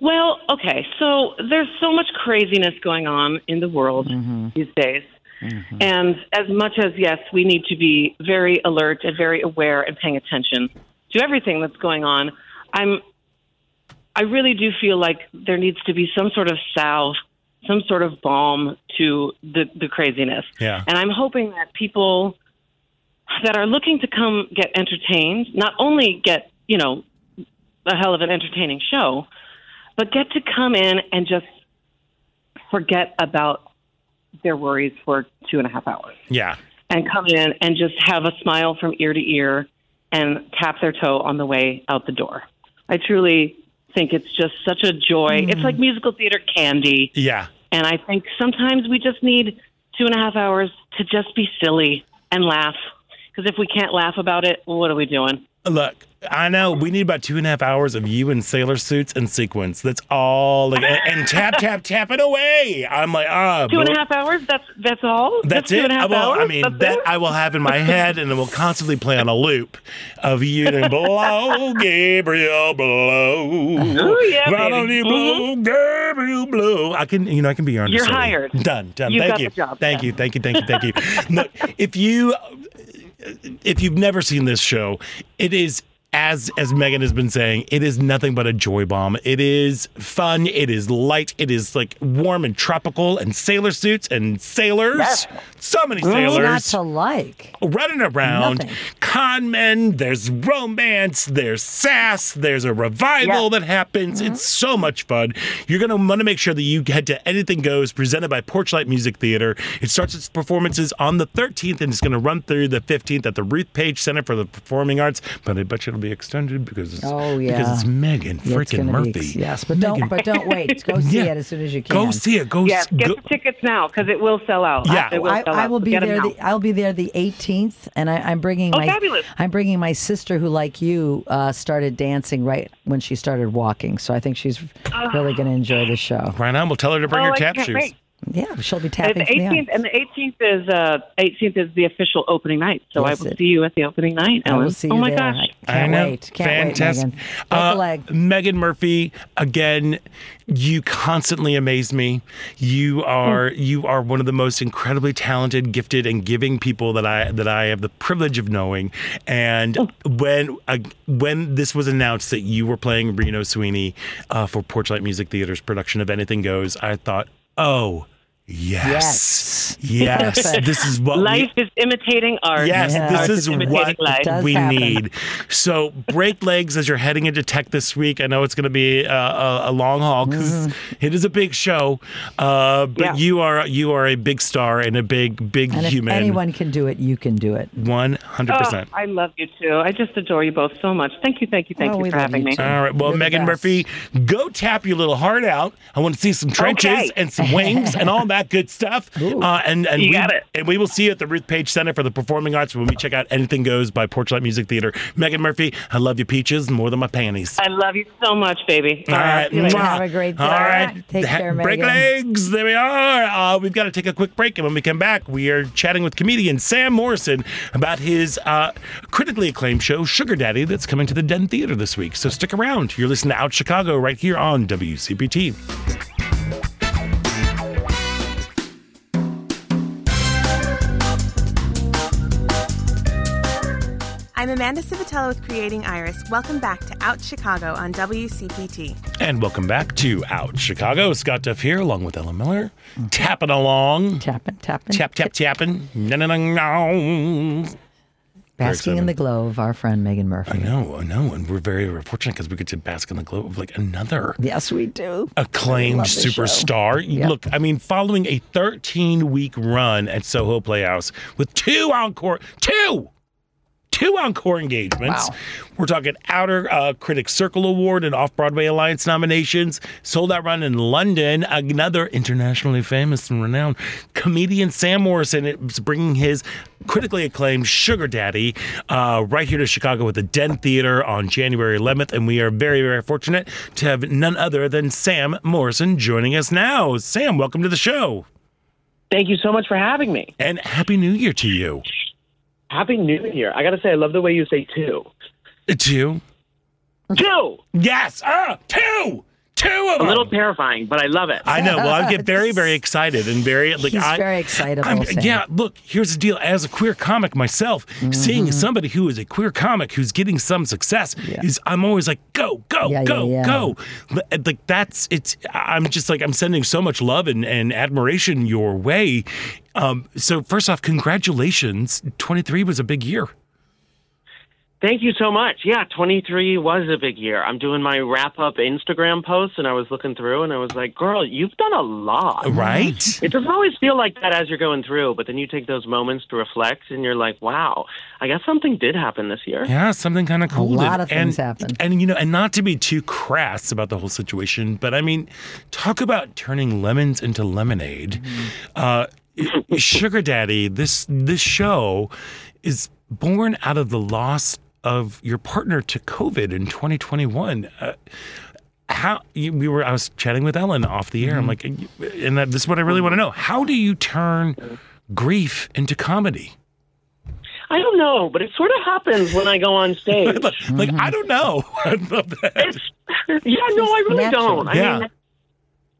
Well, okay. So there's so much craziness going on in the world these days. Mm-hmm. And as much as, yes, we need to be very alert and very aware and paying attention to everything that's going on, I'm, I really do feel like there needs to be some sort of salve, some sort of balm to the, the craziness. Yeah. And I'm hoping that people that are looking to come get entertained, not only get, you know, a hell of an entertaining show, but get to come in and just forget about their worries for two and a half hours Yeah. and come in and just have a smile from ear to ear and tap their toe on the way out the door. I truly think it's just such a joy. It's mm. like musical theater candy. Yeah. And I think sometimes we just need two and a half hours to just be silly and laugh. Because if we can't laugh about it, what are we doing? Look, I know we need about two and a half hours of you in sailor suits and sequins. That's all. Like, and, and tap, tap, tap it away. I'm like, ah, Two and a half hours? That's that's all? That's, two it. and a half well, hours? I mean, That's that it? I will have in my head, and it will constantly play on a loop of you and blow, Gabriel, blow. Ooh, yeah, baby. you blow, Gabriel, blow? I can, you know, I can be your You're hired. Done, done. You thank you, job, thank yeah. you, thank you, thank you, thank you. Look, if you, if you've never seen this show, it is. As as Meghan has been saying, it is nothing but a joy bomb. It is fun. It is light. It is like warm and tropical, and sailor suits and sailors. So many What's not sailors to like? running around. Nothing. Con men. There's romance. There's sass. There's a revival that happens. Mm-hmm. It's so much fun. You're gonna want to make sure that you head to Anything Goes, presented by Porchlight Music Theater. It starts its performances on the 13th and it's gonna run through the 15th at the Ruth Page Center for the Performing Arts. But I bet you it'll be extended because it's Oh, yeah. because it's Meghan Yeah, freaking gonna be- Murphy. yes, but don't but don't wait. Go see Yeah. it as soon as you can. Go see it. Go. Yes, s- get go- the tickets now because it will sell out. Yeah. it will I, sell I out. will be get 'em there. The, I'll be there the 18th, and I, I'm bringing Oh, my fabulous. I'm bringing my sister, who, like you, uh, started dancing right when she started walking. So I think she's really going to enjoy the show. Right on. We'll tell her to bring Oh, her tap shoes. wait. Yeah, she'll be And tapping the me on. 18th and the 18th is uh 18th is the official opening night. So Yes, I will it- see you at the opening night. I Ellen. will see oh my there. gosh. I can't I know. wait. Can't Fantastic. wait, Meghan. Uh. Meghan Murphy, again, you constantly amaze me. You are you are one of the most incredibly talented, gifted, and giving people that I that I have the privilege of knowing. And when uh, when this was announced that you were playing Reno Sweeney uh, for Porchlight Music Theater's production of Anything Goes, I thought, oh. Yes. Yes. Perfect. this is what we, Life is imitating art. Yes, Yeah. this Art is is what life. We happen. need. So break legs as you're heading into tech this week. I know it's going to be a, a, a long haul because Mm-hmm. is a big show. Uh, but Yeah. you are you are a big star and a big big And if human. anyone can do it, you can do it. One hundred Oh, percent. I love you too. I just adore you both so much. Thank you, thank you, thank Oh, we you for love having you me. too. All right. Well, You're Meghan. Murphy, go tap your little heart out. I want to see some trenches Okay. and some wings and all that good stuff. Uh, and and You we, got it. And we will see you at the Ruth Page Center for the Performing Arts when we check out Anything Goes by Porchlight Music Theater. Meghan Murphy, I love you peaches more than my panties. I love you so much, baby. All right. see you later. Mwah. Have a great day. All right. Take Ha- care, Break Meghan. legs. There we are. Uh, we've got to take a quick break. And when we come back, we are chatting with comedian Sam Morrison about his uh, critically acclaimed show, Sugar Daddy, that's coming to the Den Theater this week. So stick around. You're listening to Out Chicago right here on WCPT. I'm Amanda Civitello with Creating Iris. Welcome back to Out Chicago on WCPT. And welcome back to Out Chicago. Scott Duff here, along with Ellen Miller, tapping along. Tapping, tapping. Tap, tap, tapping. No, no, no, no. Basking in the glow of our friend Meghan Murphy. I know, I know. And we're very, very fortunate because we get to bask in the glow of like another Yes, we do. acclaimed Love this show. superstar. Yep. Look, I mean, following a 13 week run at Soho Playhouse with two encore, two, two encore engagements. Wow. We're talking Outer uh, Critics Circle Award and Off Broadway Alliance nominations. Sold out run in London. Another internationally famous and renowned comedian, Sam Morrison, is bringing his critically acclaimed Sugar Daddy uh, right here to Chicago at the Den Theater on January 11th. And we are very, very fortunate to have none other than Sam Morrison joining us now. Sam, welcome to the show. Thank you so much for having me. And Happy New Year to you. Happy New Year. I got to say, I love the way you say two. Two. Two! Yes. Ah, two. Two of them. A them. little terrifying, but I love it. I know. Well, I get very, very excited and very like He's I, very excitable, I'm- Sam. yeah, look. Here's the deal. As a queer comic myself, Mm-hmm. seeing somebody who is a queer comic who's getting some success is I'm always like, go, go, Yeah, yeah, go, yeah. go. Like that's it's. I'm just like I'm sending so much love and, and admiration your way. Um, so first off, congratulations. 23 was a big year. Thank you so much. Yeah, 23 was a big year. I'm doing my wrap up Instagram post, and I was looking through, and I was like, girl, you've done a lot. Right? It doesn't always feel like that as you're going through, but then you take those moments to reflect, and you're like, wow, I guess something did happen this year. Yeah, something kind of cool. did. lot of things and, happened. And you know, and not to be too crass about the whole situation, but I mean, talk about turning lemons into lemonade. Uh, Sugar Daddy, this this show is born out of the loss of your partner to COVID in 2021. Uh, how you, we were? I was chatting with Ellen off the air. I'm like, and that, this is what I really want to know. How do you turn grief into comedy? I don't know, but it sort of happens when I go on stage. Like I don't know. I love that. yeah, no, I really natural. don't. I Yeah. mean,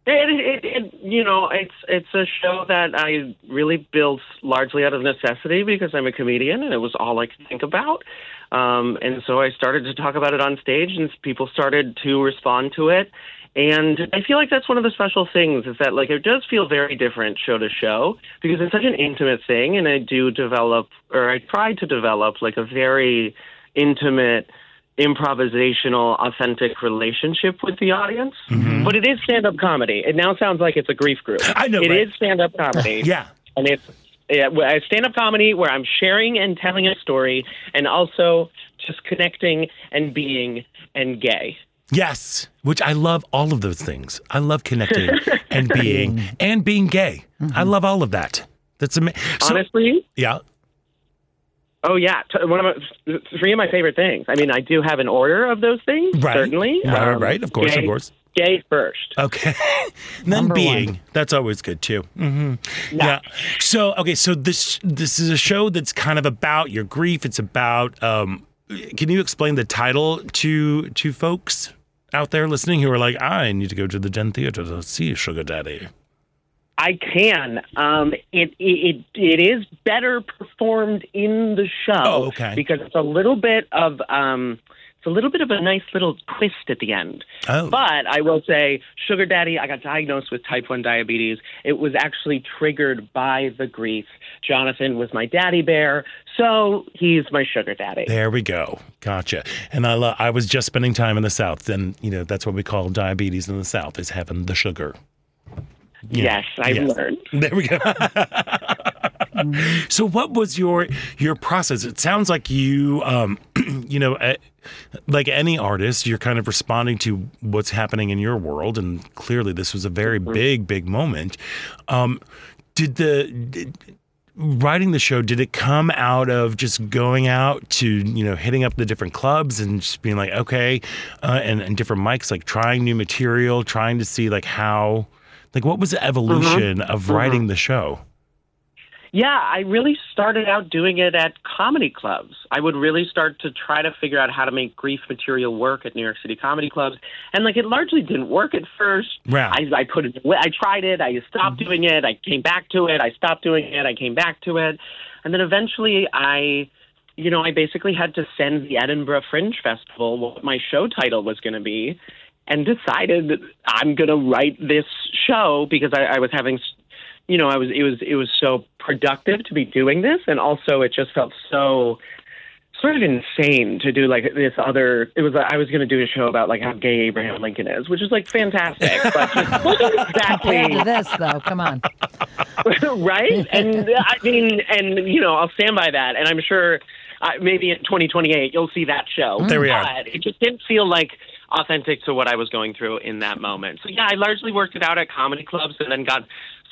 it, it, it, you know, it's it's a show that I really built largely out of necessity because I'm a comedian and it was all I could think about. Um, and so I started to talk about it on stage, and people started to respond to it. And I feel like that's one of the special things is that like it does feel very different show to show because it's such an intimate thing, and I do develop or I try to develop like a very intimate improvisational, authentic relationship with the audience. Mm-hmm. But it is stand up comedy. It now sounds like it's a grief group. I know, It right? is stand up comedy. Yeah. And it's yeah, stand up comedy where I'm sharing and telling a story and also just connecting and being and gay. Yes, which I love all of those things. I love connecting and being and being gay. Mm-hmm. I love all of that. That's amazing. Honestly, yeah. Oh yeah, T- one of my three of my favorite things. I mean, I do have an order of those things. Right. Certainly. Right, right, Um, right. Of course, of course. Gay first. Okay. And then Number being one. that's always good too. hmm Yeah. So okay, so this this is a show that's kind of about your grief. It's about. um Can you explain the title to to folks out there listening who are like, I need to go to the Den Theater to see Sugar Daddy. I can. Um, it, it it is better performed in the show. Oh, okay. Because it's a little bit of um, it's a little bit of a nice little twist at the end. Oh. But I will say, Sugar Daddy, I got diagnosed with type one diabetes. It was actually triggered by the grief. Jonathan was my daddy bear, so he's my sugar daddy. There we go. Gotcha. And I lo- I was just spending time in the South, and you know that's what we call diabetes in the South is having the sugar. Yeah. Yes, I've Yes. learned. There we go. so, what was your your process? It sounds like you, um, you know, uh, like any artist, you're kind of responding to what's happening in your world, and clearly, this was a very big, big moment. Um, did the did, writing the show did it come out of just going out to you know hitting up the different clubs and just being like okay uh, and, and different mics like trying new material trying to see like how like what was the evolution mm-hmm. of writing mm-hmm. the show Yeah, I really started out doing it at comedy clubs. I would really start to try to figure out how to make grief material work at New York City comedy clubs, and like it largely didn't work at first. Right. I, I put it. I tried it. I stopped mm-hmm. doing it. I came back to it. I stopped doing it. I came back to it, and then eventually I. You know, I basically had to send the Edinburgh Fringe Festival what my show title was going to be, and decided I'm going to write this show because I, I was having you know, I was it was it was so productive to be doing this, and also it just felt so sort of insane to do like this other. It was I was going to do a show about like how gay Abraham Lincoln is, which is like fantastic, but just wasn't exactly Compared to this, though, come on. right. And uh, I mean, and you know, I'll stand by that, and I'm sure uh, maybe in 2028 you'll see that show. There we are. But it just didn't feel like authentic to what I was going through in that moment. So yeah, I largely worked it out at comedy clubs, and then got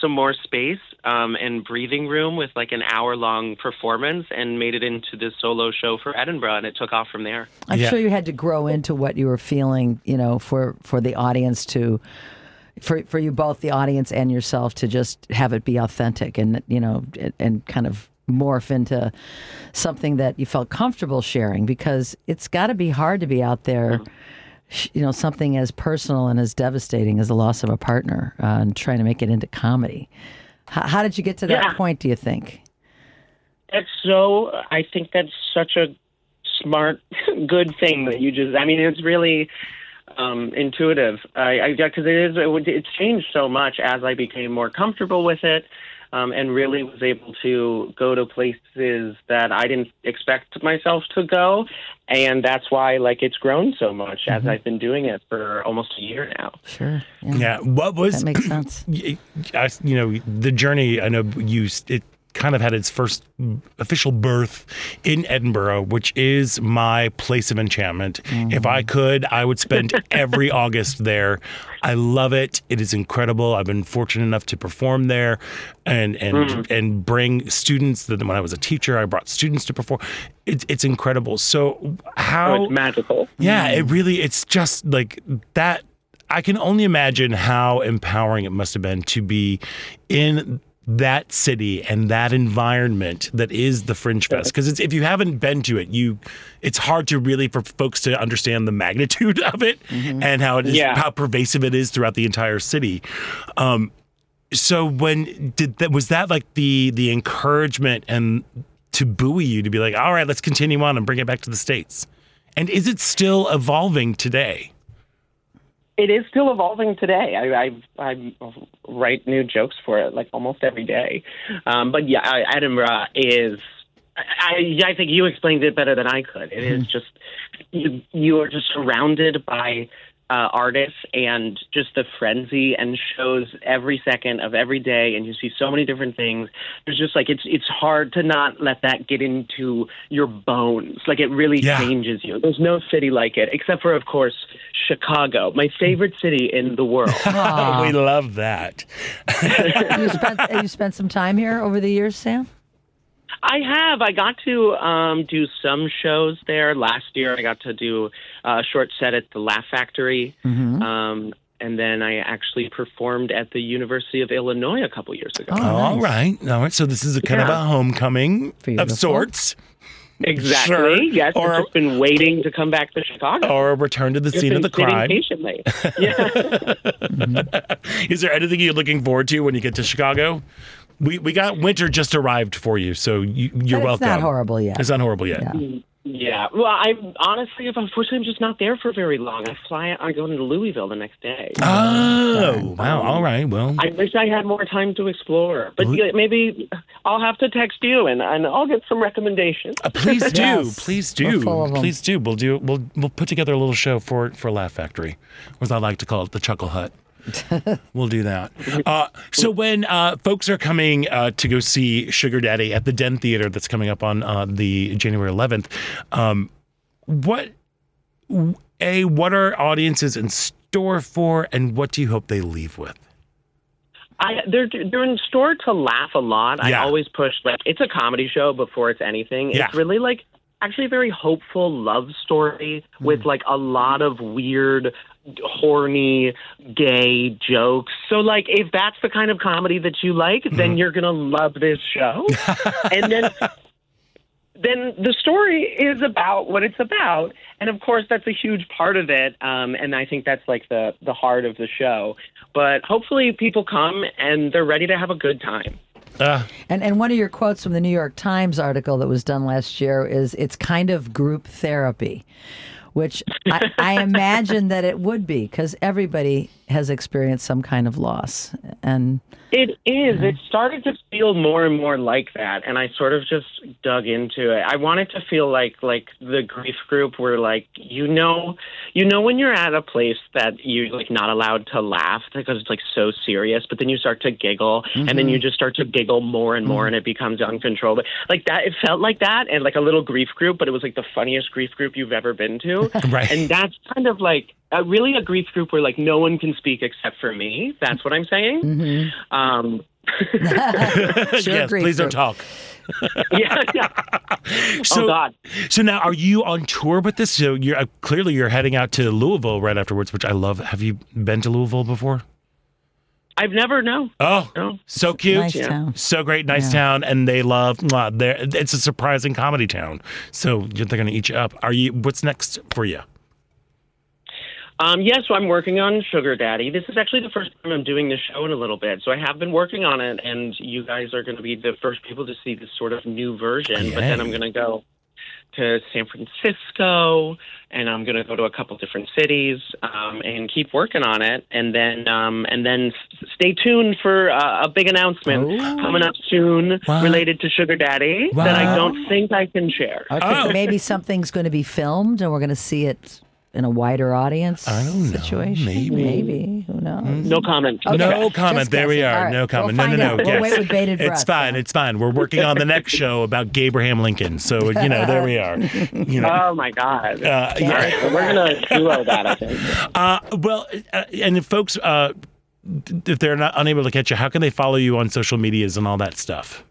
some more space um, and breathing room with like an hour long performance, and made it into this solo show for Edinburgh, and it took off from there. I'm sure you had to grow into what you were feeling, you know, for for the audience to for for you both the audience and yourself to just have it be authentic and you know and, and kind of morph into something that you felt comfortable sharing because it's got to be hard to be out there sh- you know something as personal and as devastating as the loss of a partner uh, and trying to make it into comedy how, how did you get to that Yeah. point do you think That's so. I think that's such a smart, good thing that you just. I mean, it's really um, intuitive. I, I because it is. It, it's changed so much as I became more comfortable with it, um, and really was able to go to places that I didn't expect myself to go, and that's why like it's grown so much as I've been doing it for almost a year now. sure. Yeah. What was that makes sense. y- I, you know the journey i know you it kind of had its first official birth in edinburgh which is my place of enchantment. If i could i would spend every august there. I love it. It is incredible. I've been fortunate enough to perform there and and Mhm. and bring students that when i was a teacher i brought students to perform. It's, it's incredible. So how Oh, it's magical. yeah, it really it's just like that. I can only imagine how empowering it must have been to be in that city and that environment that is the Fringe Fest. Because if you haven't been to it you it's hard to really for folks to understand the magnitude of it and how it is Yeah. how pervasive it is throughout the entire city. Um so when did that was that like the the encouragement and to buoy you to be like all right let's continue on and bring it back to the states. And is it still evolving today It is still evolving today. I, I I write new jokes for it like almost every day. Um, but yeah, Edinburgh is. I I think you explained it better than I could. It is just you you are just surrounded by uh, artists and just the frenzy and shows every second of every day, and you see so many different things. There's just like it's it's hard to not let that get into your bones. Like it really changes you. There's no city like it, except for of course Chicago, my favorite city in the world. we love that you spent you spent some time here over the years sam I have. I got to um, do some shows there last year. I got to do a short set at the Laugh Factory. Mm-hmm. Um, and then I actually performed at the University of Illinois a couple years ago. All right, all right. So this is a kind of a homecoming of sorts, Exactly. Sure. Yes, Or- I've just been waiting to come back to Chicago. or return to the Just scene of the crime. patiently. Yeah. Is there anything you're looking forward to when you get to Chicago? We we got winter just arrived for you, so you, you're But welcome. It's not horrible yet. It's not horrible yet. Yeah. Yeah. Well, I'm honestly, if unfortunately, I'm just not there for very long. I fly. I go into Louisville the next day. Oh, wow. All right. Well, I wish I had more time to explore, but yeah, maybe I'll have to text you and, and I'll get some recommendations. uh, please do. Yes. Please do. full of 'em. Please do. We'll do. We'll we'll put together a little show for for Laugh Factory, or as I like to call it, the Chuckle Hut. we'll do that. Uh, so when uh, folks are coming uh, to go see Sugar Daddy at the Den Theater, that's coming up on uh, the January 11th, um, what a what are audiences in store for, and what do you hope they leave with? I they're they're in store to laugh a lot. I always push like it's a comedy show before it's anything. Yeah. It's really like actually a very hopeful love story with like a lot of weird horny gay jokes. So like if that's the kind of comedy that you like, then you're going to love this show. and then then the story is about what it's about. And of course that's a huge part of it um, and i think that's like the the heart of the show. But hopefully people come and they're ready to have a good time Uh, And and one of your quotes from the New York Times article that was done last year is it's kind of group therapy, which I, I imagine that it would be because everybody has experienced some kind of loss. And It is. It started to feel more and more like that, and I sort of just dug into it. I wanted to feel like like the grief group were like you know, you know when you're at a place that you're like not allowed to laugh because it's like so serious, but then you start to giggle, and then mm-hmm. you just start to giggle more and more, mm-hmm. and it becomes uncontrollable. Like that, it felt like that, and like a little grief group, but it was like the funniest grief group you've ever been to, Right. And that's kind of like. Uh, really, a grief group where like no one can speak except for me. That's what I'm saying. Um, yes, grief please don't talk. yeah, yeah. So, oh God. So now, are you on tour with this? So you're uh, clearly you're heading out to Louisville right afterwards, which I love. Have you been to Louisville before? I've never known. Oh, No. so cute, Nice town. so great, nice town, and they love. Mwah, they're- it's a surprising comedy town. So they're going to eat you up. Are you? What's next for you? Um, yeah, so I'm working on Sugar Daddy. This is actually the first time I'm doing this show in a little bit. So I have been working on it, and you guys are going to be the first people to see this sort of new version. But then I'm going to go to San Francisco, and I'm going to go to a couple different cities um, and keep working on it. And then, um, and then stay tuned for uh, a big announcement coming up soon What? related to Sugar Daddy that I don't think I can share. okay, Oh. maybe something's going to be filmed and we're going to see it in a wider audience I don't know. situation. Maybe. Maybe. Who knows? No comment. Okay. No comment. Just there we are. All right. No comment. We'll no, no, no. We'll yes. wait with bated breath. It's fine. It's fine. We're working on the next show about Gabraham Lincoln. So you know, there we are. You know. Oh my God! Uh, All right, so we're gonna duo that. I think. Uh, well, uh, and if folks, uh, if they're not unable to catch you, how can they follow you on social medias and all that stuff?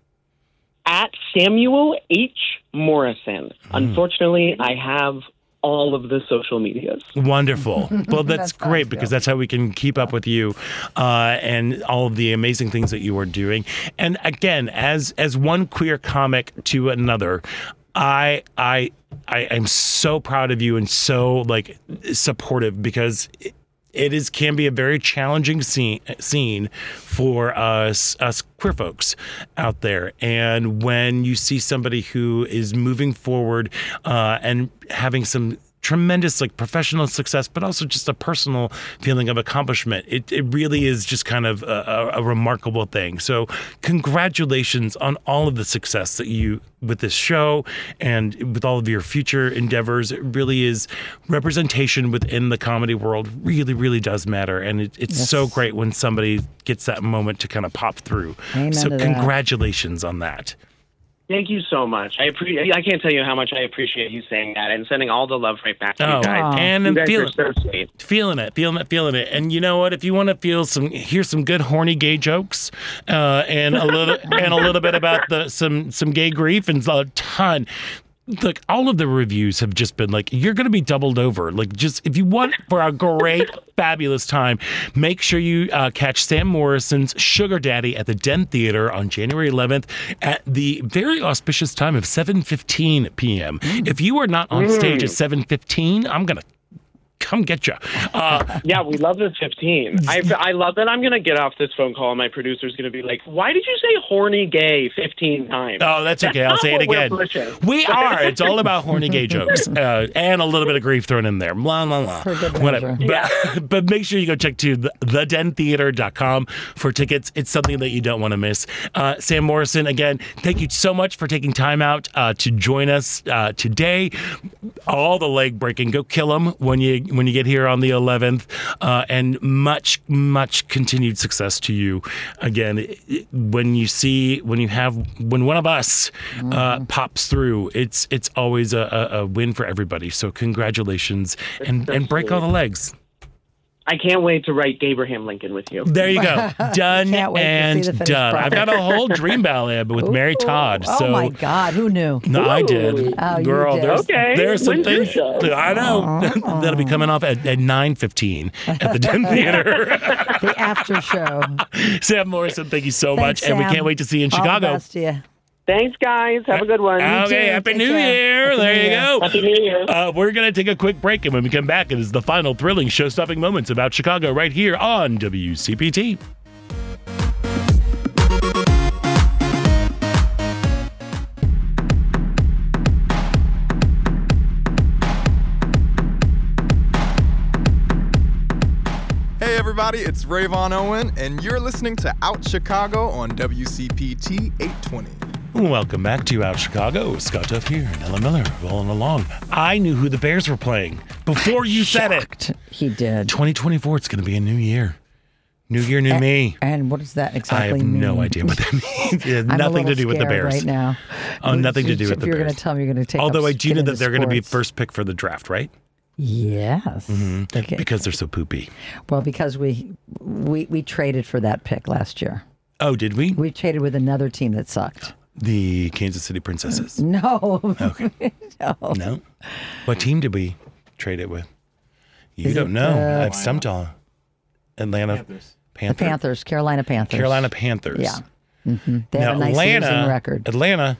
At Samuel H Morrison. Unfortunately, I have all of the social medias. Wonderful. Well, that's, That's great fun, because Phil. that's how we can keep up with you uh, and all of the amazing things that you are doing. And again, as as one queer comic to another, I I I am so proud of you and so like supportive because. It, is can be a very challenging scene scene for us us queer folks out there. And when you see somebody who is moving forward uh, and having some tremendous like professional success but also just a personal feeling of accomplishment. It, it really is just kind of a, a, a remarkable thing. So congratulations on all of the success that you with this show and with all of your future endeavors. It really is representation within the comedy world really really does matter. And it, it's so great when somebody gets that moment to kind of pop through. Amen so to that. congratulations on that Thank you so much. I appreciate. I can't tell you how much I appreciate you saying that and sending all the love right back to Oh, you guys. and you guys feeling- are so feeling it, feeling it, feeling it. And you know what? If you want to feel some, hear some good horny gay jokes, uh, and a little and a little bit about the some some gay grief and a ton. Look, all of the reviews have just been like, you're going to be doubled over. Like, just if you want for a great, fabulous time, make sure you uh, catch Sam Morrison's Sugar Daddy at the Den Theater on January 11th at the very auspicious time of 7:15 p.m. If you are not on stage at 7:15, I'm gonna come get you. Uh, Yeah, we love the 15. I, I love that I'm going to get off this phone call and my producer's going to be like, why did you say horny gay 15 times? Oh, that's okay. I'll say it again. We are. It's all about horny gay jokes uh, and a little bit of grief thrown in there. Blah, blah, blah. For good Whatever. measure. But, but make sure you go check to the, thedentheater.com for tickets. It's something that you don't want to miss. Uh, Sam Morrison, again, thank you so much for taking time out uh, to join us uh, today. All the leg breaking. Go kill them when you when you get here on the 11th. Uh, and much, much continued success to you. Again, when you see, when you have, when one of us uh, pops through, it's it's always a, a, a win for everybody. So congratulations and, and break all the legs. I can't wait to write Abraham Lincoln with you. There you go. Done Can't wait to see and the finished done. I've got a whole dream ballad with Mary Todd. Oh so my God, who knew? No, I did. Oh, you Girl, did. there's Okay. there's some When's things show? I know that'll be coming off at, at 9:15 at the Den Theater. The after show. Sam Morrison, thank you so much, Thanks, and we can't wait to see you in All the Chicago. Best to you. Thanks, guys. Have a good one. Okay, too. Happy Take New care. Year. Happy there New you Year. go. Happy New Year. Uh, we're going to take a quick break, and when we come back, it is the final thrilling show stopping moments about Chicago right here on WCPT. Hey everybody, it's Rayvon Owen, and you're listening to Out Chicago on WCPT 820. Welcome back to Out Chicago. Scott Duff here and Ellen Miller rolling along. I knew who the Bears were playing before you said it. He did. 2024, it's going to be a new year. New year, new me. And what does that exactly? I have mean? no idea what that means. It has nothing to do with the Bears. right now. Oh, nothing to do with the You're Bears. going to tell me you're going to take. Although I do know that they're going to be first pick for the draft, right? Yes. Mm-hmm. Okay. Because they're so poopy. well, because we we we traded for that pick last year. Oh, did we? We traded with another team that sucked. The Kansas City Princesses. No. no. No. What team did we trade it with? You Is don't it, know. uh, I've stumped all. Atlanta Panthers. The Panthers, Carolina Panthers. Carolina Panthers. Yeah. hmm They now have a nice Atlanta, losing record. Atlanta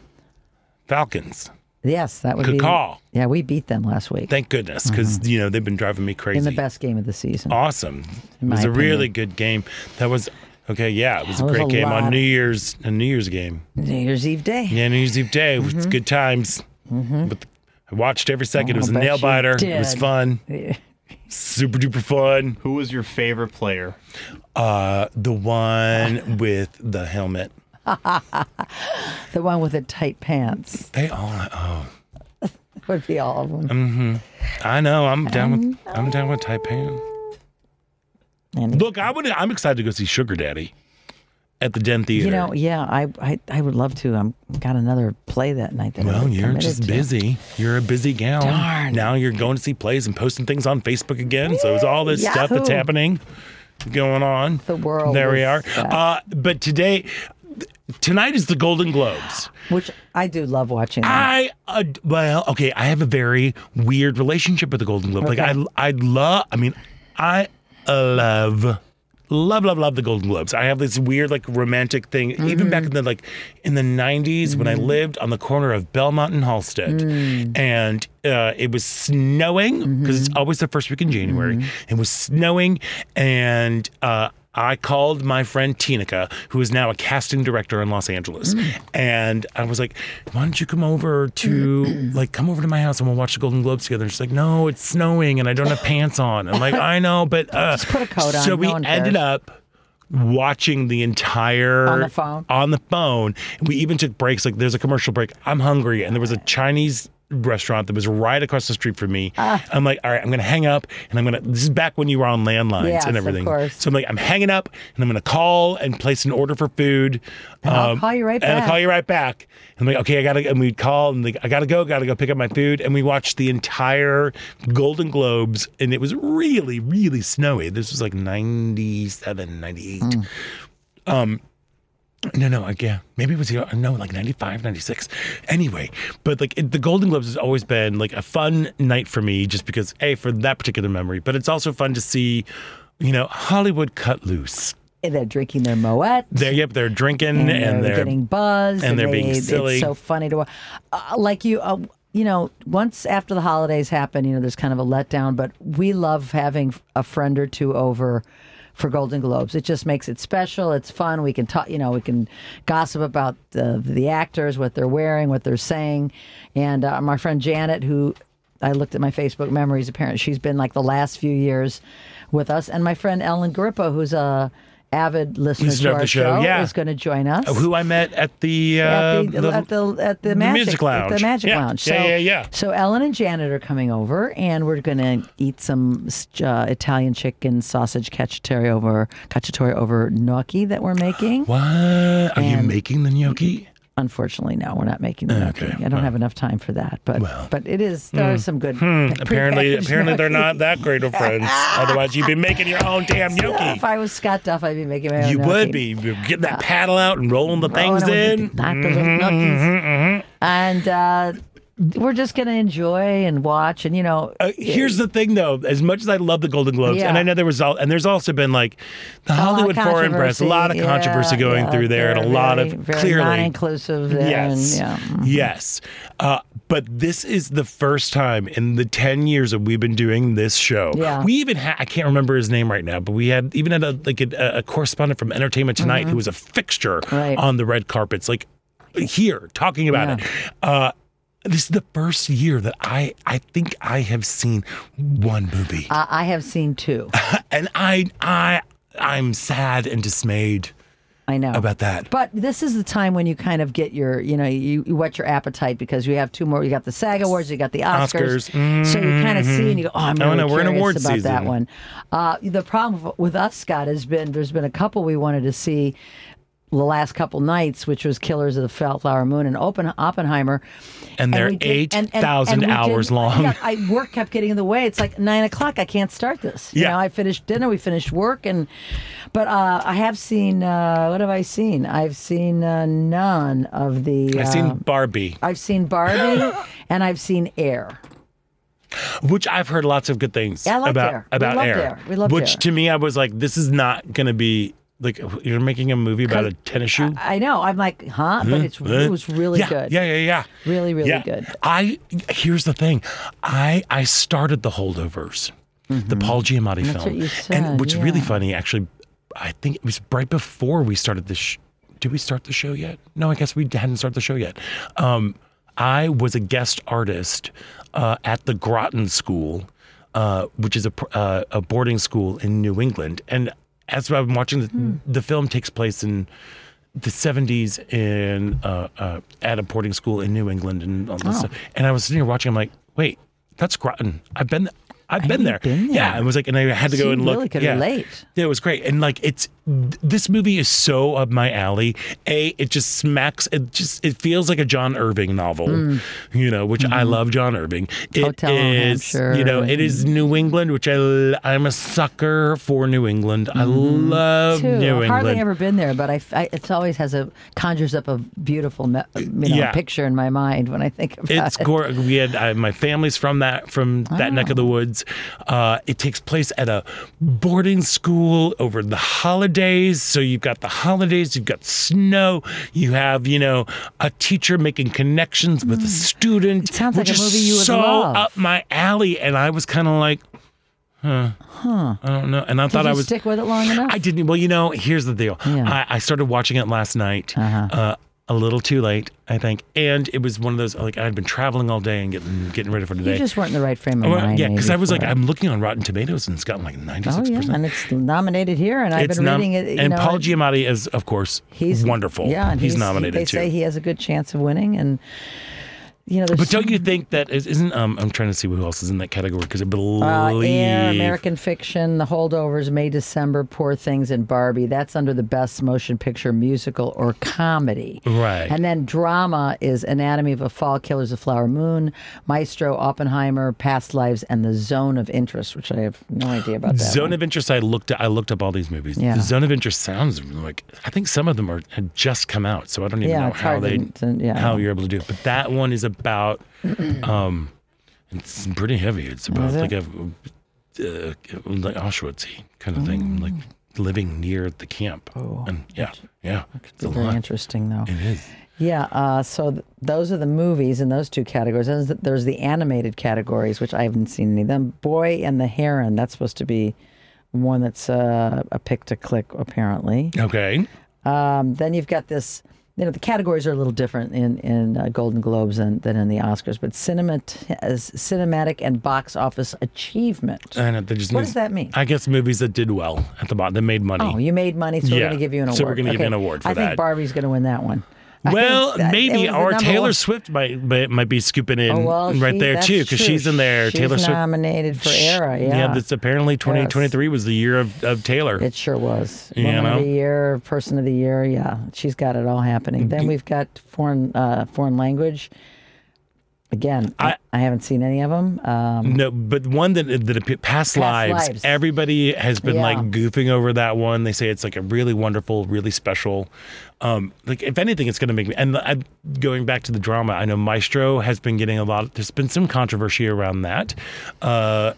Falcons. Yes, that would Good be. call. Yeah, we beat them last week Thank goodness, because you know they've been driving me crazy. in the best game of the season. Awesome. It In was my a really opinion. good game. That was okay. Yeah, it was That a was great a game lot. on New Year's. A New Year's game. New Year's Eve day. Yeah, New Year's Eve day. It Mm-hmm. was good times. But I watched every second. Oh, it was a bet nail you biter. It was did. fun. Super duper fun. Who was your favorite player? Uh, the one with the helmet. The one with the tight pants They all. Oh, would be all of them. mm-hmm. I know. I'm down with. I'm down with tight pants. And Look, I would. I'm excited to go see Sugar Daddy at the Den Theater. you know, yeah, I, I I would love to. I'm got another play that night. That Well, I'm you're just to. busy. You're a busy gal. Darn. Now you're going to see plays and posting things on Facebook again. So it's all this stuff that's happening going on. The world There we are. Uh, but today, tonight is the Golden Globes. Which I do love watching. that. I uh, well, okay. I have a very weird relationship with the Golden Globe. Like I, I love. I mean, I love. Love, love, love the Golden Globes. I have this weird, like, romantic thing. Even back in the like in the '90s, when I lived on the corner of Belmont and Halsted, and uh, it was snowing because it's always the first week in January. It was snowing, and uh, I called my friend Tinica, who is now a casting director in Los Angeles, and I was like, "Why don't you come over to like come over to my house and we'll watch the Golden Globes together?" And she's like, "No, it's snowing and I don't have pants on." I'm like, "I know, but uh, Just put a coat on, So no we ended cares. up watching the entire On the phone? on the phone. We even took breaks. Like there's a commercial break. I'm hungry, and there was a Chinese restaurant that was right across the street from me. Ah. I'm like, all right, I'm gonna hang up and I'm gonna. This is back when you were on landlines Yes, and everything. So I'm like, I'm hanging up and I'm gonna call and place an order for food. And I'll call you right back And I'll call you right back. I'm like, okay, I gotta. And we'd call and like, I gotta go, gotta go pick up my food. And we watched the entire Golden Globes, and it was really, really snowy. This was like 97, 98. Hmm. Um, no, no, like, yeah, maybe it was. No, like 95, 96. Anyway, but like it, the Golden Globes has always been like a fun night for me, just because a for that particular memory, but it's also fun to see, you know, Hollywood cut loose. And they're drinking their Moët. They're yep, they're drinking and, and, they're, they're getting buzzed and they're they- being silly. It's so funny to watch. Uh, like you, uh, you know, once after the holidays happen, you know, there's kind of a letdown. But we love having a friend or two over for Golden Globes. It just makes it special. It's fun. We can talk. You know, we can gossip about the the actors, what they're wearing, what they're saying, and uh, my friend Janet, who I looked at my Facebook memories. Apparently, she's been like the last few years with us, and my friend Ellen Garippo, who's a avid listener Listener to of our the show, yeah. is going to join us. who I met at the uh, at the, at the at the the magic Music Lounge. At the Magic Yeah, Lounge. yeah, so, yeah, yeah. So Ellen and Janet are coming over, and we're going to eat some uh, Italian chicken sausage cacciatore over cacciatore over gnocchi that we're making. What are you making the gnocchi? Unfortunately, no, we're not making the gnocchi. Okay, I don't have enough time for that, but but it is there are some good. Hmm, apparently, apparently they're not that great of friends. Otherwise, you'd be making your own damn gnocchi. If I was Scott Duff, I'd be making my own You gnocchi. would be You'd getting that paddle out and rolling the things Rolling it in. the- knock those little gnocchis. And uh, we're just going to enjoy and watch, and you know, Uh, here's the thing, though. As much as I love the Golden Globes, Yeah. and I know there was, all, and there's also been like the Hollywood Foreign Press, a lot of controversy. Yeah, going yeah, through there, and a they're lot of very clearly non-inclusive Yes, and, yeah. mm-hmm. yes. Uh, but this is the first time in the ten years that we've been doing this show. Yeah. We even had I can't remember his name right now, but we had even had a like a, a correspondent from Entertainment Tonight who was a fixture Mm-hmm. Right. on the red carpets, like here talking about it. Uh, this is the first year that I I think I have seen one movie, I, I have seen two. and I I I'm sad and dismayed I know about that. But this is the time when you kind of get your, you know, you, you whet your appetite because you have two more. You got the SAG Awards, you got the Oscars. Oscars. So you kind of see and you go, oh, I'm Oh, really no, we're in award about that one. Uh, the problem with us, Scott, has been there's been a couple we wanted to see the last couple nights, which was Killers of the Flower Moon and Open, Oppenheimer. And they're we did- and- and- 8,000 hours didn't- long. Yeah, I work kept getting in the way. It's like nine o'clock. I can't start this. You Yeah. know, I finished dinner. We finished work, and but uh, I have seen. Uh, what have I seen? I've seen uh, none of the. I've seen Barbie. I've seen Barbie, and I've seen Air. which I've heard lots of good things Yeah, I about Air. We about loved Air. Air. We which Air. to me, I was like, this is not going to be like you're making a movie about a tennis shoe. I know. I'm like, huh? But it's it was really yeah, good. Yeah, yeah, yeah. Really, really yeah. good. I here's the thing, I I started the holdovers, the Paul Giamatti Mm-hmm. That's film, what you and said, what's really funny, actually, I think it was right before we started this. Sh- did we start the show yet? No, I guess we hadn't started the show yet. Um, I was a guest artist uh, at the Groton School, uh, which is a, uh, a boarding school in New England, and as I'm watching the, Hmm. the film takes place in the 70s in uh, uh, at a boarding school in New England and all this Oh. stuff. And I was sitting here watching. I'm like, wait, that's Groton. I've been. I've been there. been there. Yeah, I was like, and I had to So go you and look. really could yeah. relate. Yeah, it was great. And like, it's this movie is so up my alley. A, it just smacks. It just it feels like a John Irving novel. You know, which I love John Irving. It Mm. Hotel is, Hampshire you know, it is New England, which I I'm a sucker for New England. I love Too. New England. I've hardly ever been there, but I, I it always has a conjures up a beautiful, you know, Yeah. picture in my mind when I think about It's it. It's gorgeous. We had uh, my family's from that from that neck of Oh. the woods. Uh, it takes place at a boarding school over the holidays. So you've got the holidays, you've got snow, you have you know a teacher making connections with a student. Mm. It sounds like a movie you would so love. up my alley, and I was kind of like, huh, Huh. I don't know. And I Did thought I was stick with it long enough? I didn't. Well, you know, here's the deal. Yeah. I, I started watching it last night, Uh-huh. uh, a little too late, I think, and it was one of those like I had been traveling all day and getting getting ready for today. you just weren't in the right frame of Well, mind. yeah, because I was like, it. I'm looking on Rotten Tomatoes and it's gotten like 96 Oh yeah, and it's nominated here, and I've It's been nom- reading it. You and know, Paul Giamatti is, of course, he's wonderful. Yeah, and he's, nominated They too. say he has a good chance of winning, and you know, But don't you think that is, isn't? Um, I'm trying to see who else is in that category because I believe Uh, Air, American Fiction, The Holdovers, May, December, Poor Things, and Barbie. That's under the Best Motion Picture Musical or Comedy. Right. And then drama is Anatomy of a Fall, Killers of Flower Moon, Maestro, Oppenheimer, Past Lives, and The Zone of Interest, which I have no idea about that. Zone one. of Interest. I looked. I looked up all these movies. Yeah. The Zone of Interest sounds like I think some of them are had just come out, so I don't even Yeah, know how they to- yeah. how you're able to do it. But that one is about. um, it's pretty heavy. It's about it? like a uh, like Auschwitz kind of thing, like living near the camp. Oh, and yeah, yeah, it's a Very lot. interesting, though. It is. Yeah, uh, so th- those are the movies in those two categories. There's the, there's the animated categories, which I haven't seen any of them. Boy and the Heron, that's supposed to be one that's uh, a pick to click, apparently. Okay. Um, then you've got this, you know, the categories are a little different in, in uh, Golden Globes than, than in the Oscars, but cinemat- as cinematic and box office achievement. I know, just What means- does that mean? I guess movies that did well at the bottom, that made money. Oh, you made money, so we're going to give you an award. So we're gonna give you an award for I that. think Barbie's going to win that one. Well, think that- it maybe or Taylor one- Swift might might, might be scooping in Oh, well, right she- there too because she's in there. She's Taylor Swift nominated for Era. Yeah, yeah. That's apparently 2023 was the year of, of Taylor. It sure was. You Woman know? of the year, person of the year. Yeah, she's got it all happening. Then we've got foreign uh, foreign language. Again, I, I haven't seen any of them. Um, No, but one that that appear- past, lives, Lives. Everybody has been like goofing over that one. They say it's like a really wonderful, really special. Um, like if anything, it's going to make me. And I, going back to the drama, I know Maestro has been getting a lot. There's been some controversy around that. Uh,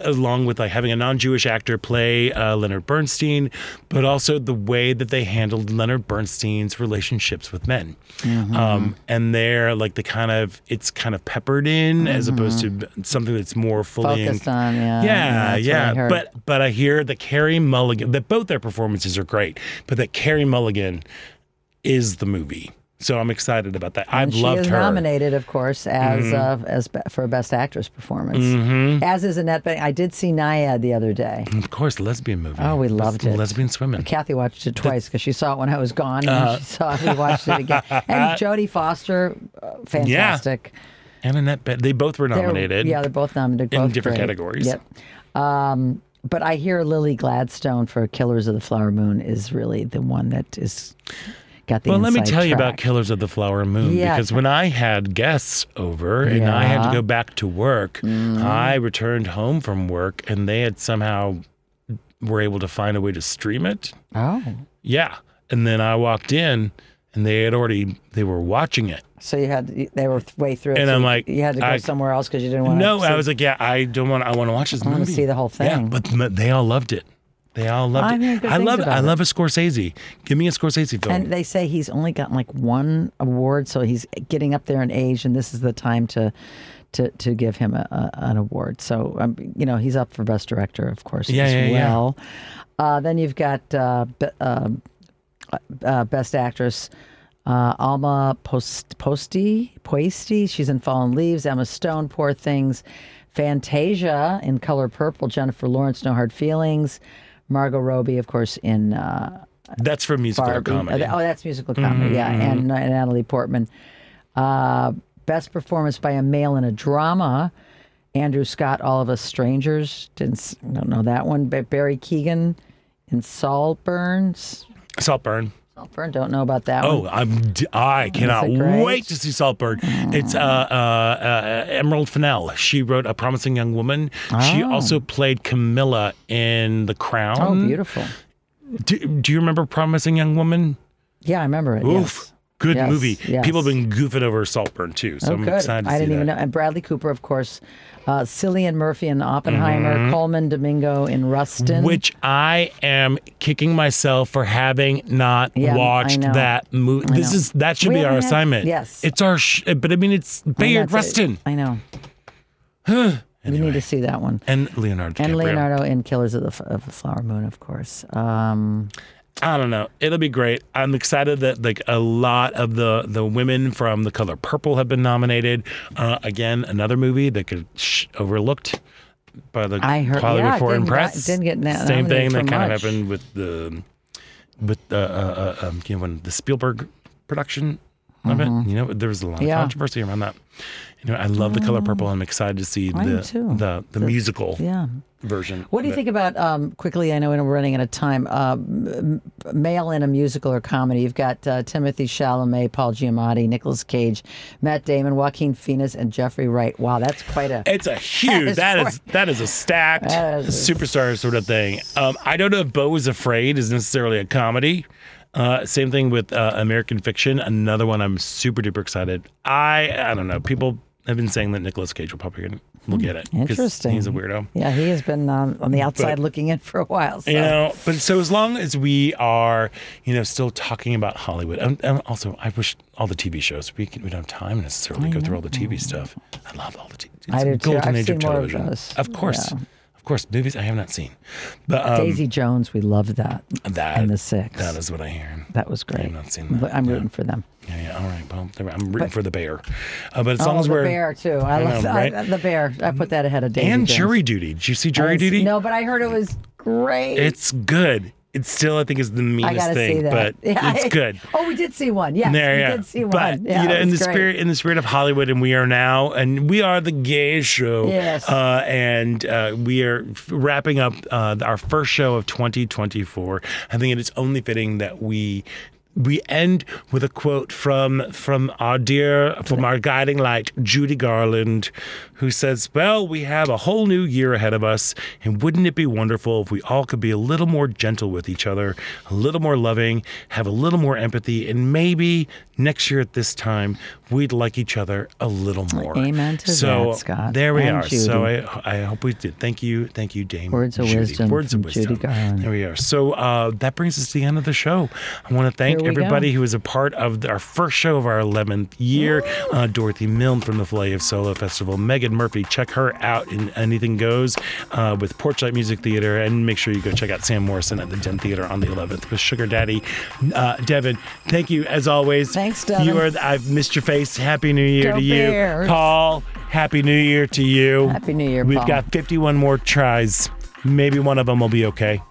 along with like having a non-Jewish actor play uh, Leonard Bernstein, but also the way that they handled Leonard Bernstein's relationships with men. Mm-hmm. Um, and they're like the kind of it's kind of peppered in as opposed to something that's more fully Mm-hmm. Focused on, yeah, yeah, yeah, that's what I yeah. But but I hear that Carey Mulligan that both their performances are great, but that Carey Mulligan is the movie. So I'm excited about that. I've she loved is her. nominated, of course, as Mhm. uh, as be- for best actress performance. Mhm. As is Annette Bening. I did see Nyad the other day. Of course, lesbian movie. Oh, we loved it. Lesbian swimming. Kathy watched it twice because she saw it when I was gone, and Uh-huh. she saw it. We watched it again. And Jodie Foster, uh, fantastic. And Annette, Be- they both were They're- nominated. yeah, they're both nominated. in different great. categories. Yep. Um, but I hear Lily Gladstone for Killers of the Flower Moon is really the one that is got the. well, let me tell you about. Killers of the Flower Moon Yeah. because when I had guests over and I had to go back to work, mm. I returned home from work and they had somehow were able to find a way to stream it. Oh, Yeah, and then I walked in and they had already they were watching it. so you had they were way through, it, And so I'm like, you had to go I- somewhere else because you didn't want. No, to No, I was like, yeah, I don't want. I want to watch this movie. I wanna see the whole thing. Yeah, but they all loved it. They all loved I it. I love. I it. love a Scorsese. Give me a Scorsese film. And they say he's only gotten like one award, so he's getting up there in age, and this is the time to to to give him a, a, an award. So um, you know he's up for best director, of course, Yeah, as yeah, yeah. Uh, then you've got uh, be, uh, uh, best actress. Uh, Alma Post, Posty, Poisty, she's in Fallen Leaves. Emma Stone, Poor Things. Fantasia in Color Purple. Jennifer Lawrence, No Hard Feelings. Margot Robbie, of course, in uh, That's for musical Barbie. comedy. Oh, that's musical comedy, yeah. Mhm. And, uh, Natalie Portman. Uh, best performance by a male in a drama. Andrew Scott, All of Us Strangers. Didn't don't know that one. But Barry Keoghan in Saltburn. Saltburn. Saltburn. Don't know about that Oh, one. I'm d- I cannot wait to see Saltburn. It's uh, uh, uh, Emerald Fennell. She wrote A Promising Young Woman. She Oh. also played Camilla in The Crown. Oh, beautiful. Do, do you remember Promising Young Woman? Yeah, I remember it. Oof. yes. Good Yes, movie. yes. People have been goofing over Saltburn too, so oh, I'm good. excited to I didn't even that. know. And Bradley Cooper, of course. Uh, Cillian Murphy in Oppenheimer. Mhm. Colman Domingo in Rustin. Which I am kicking myself for having not Yeah, watched that movie. This is that should We be our had- assignment. yes. it's our. Sh- but I mean, it's Bayard Rustin I know. We need to see that one. and Leonardo. And DiCaprio. Leonardo in Killers of the, F- of the Flower Moon, of course. Um, I don't know. It'll be great. I'm excited that like a lot of the the women from The Color Purple have been nominated. Uh, again, another movie that could sh- overlooked by the I heard- Hollywood yeah, Foreign didn't- Press. didn't get na- Same thing that kind of happened with the with the uh, uh, uh, um, you know when the Spielberg production. I bet. You know, there was a lot of Mm-hmm. Yeah. controversy around that. You know, I love the color purple. I'm excited to see do the, the the musical Yeah. Version. What do you it. think about um, quickly? I know we're running out of time. Uh, m- m- male in a musical or comedy. You've got uh, Timothée Chalamet, Paul Giamatti, Nicolas Cage, Matt Damon, Joaquin Phoenix, and Jeffrey Wright. Wow, that's quite a. It's a huge. that is that is a stacked is- superstar sort of thing. Um, I don't know if Beau is Afraid is necessarily a comedy. Uh, same thing with uh, American Fiction, another one I'm super duper excited. I I don't know. People have been saying that Nicolas Cage will probably get, will get it. Interesting. He's a weirdo. Yeah, he has been um, on the outside But- looking in for a while. So. You know, but so as long as we are, you know, still talking about Hollywood, and, and also I wish all the TV shows we can, we don't have time necessarily to go through all the TV stuff. I love all the TV. It's I do too. golden I've age seen of more of television. those. Of course, Yeah. Of course, movies I have not seen, but um, Daisy Jones, we loved that. that and the Six. That is what I hear. That was great. I have not seen that. But I'm yeah. rooting for them. Yeah, yeah. All right. Well, I'm rooting for the bear. Uh, but as long oh, as the we're bear too. I, I love know, I- right? the bear. I put that ahead of Daisy and Jones. jury duty. Did you see jury didn't duty? No, but I heard it was great. It's good. It still, I think, is the meanest thing, but Yeah, it's I- good. Oh, we did see one. Yes, there, we yeah. did see but one. Yeah, you know, in the great. spirit, in the spirit of Hollywood, and we are now, and we are the gay show. Yes. Uh, and uh, we are wrapping up uh, our first show of 2024. I think it is only fitting that we. We end with a quote from from our dear, from our guiding light, Judy Garland, who says, "Well, we have a whole new year ahead of us, and wouldn't it be wonderful if we all could be a little more gentle with each other, a little more loving, have a little more empathy, and maybe next year at this time we'd like each other a little more." Amen to so that, Scott. there we And are. So I I hope we did. Thank you, thank you, Dame. Words of Judy. wisdom Words of Judy wisdom. Garland. There we are. So uh, that brings us to the end of the show. I want to thank we go. everybody who was a part of our first show of our 11th year. Uh, Dorothy Milne from the Filet of Solo Festival. Meghan Murphy, check her out in Anything Goes uh, with Porchlight Music Theater. And make sure you go check out Sam Morrison at the Den Theater on the 11th with Sugar Daddy. Uh, Devin, thank you as always. Thanks, Devin. You are, I've missed your face. Happy New Year Go to you. Paul, Happy New Year to you. Happy New Year, We've Paul. got 51 more tries. Maybe one of them will be okay.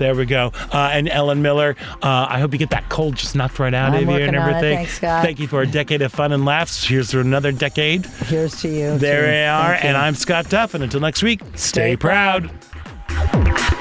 There we go. Uh, and Ellen Miller, uh, I hope you get that cold just knocked right out I'm of you and working on it. everything. Thanks, Scott. Thank you for a decade of fun and laughs. Here's to another decade. Here's to you. There too. we are. Thank you. And I'm Scott Duff. And until next week, stay, Stay proud. proud.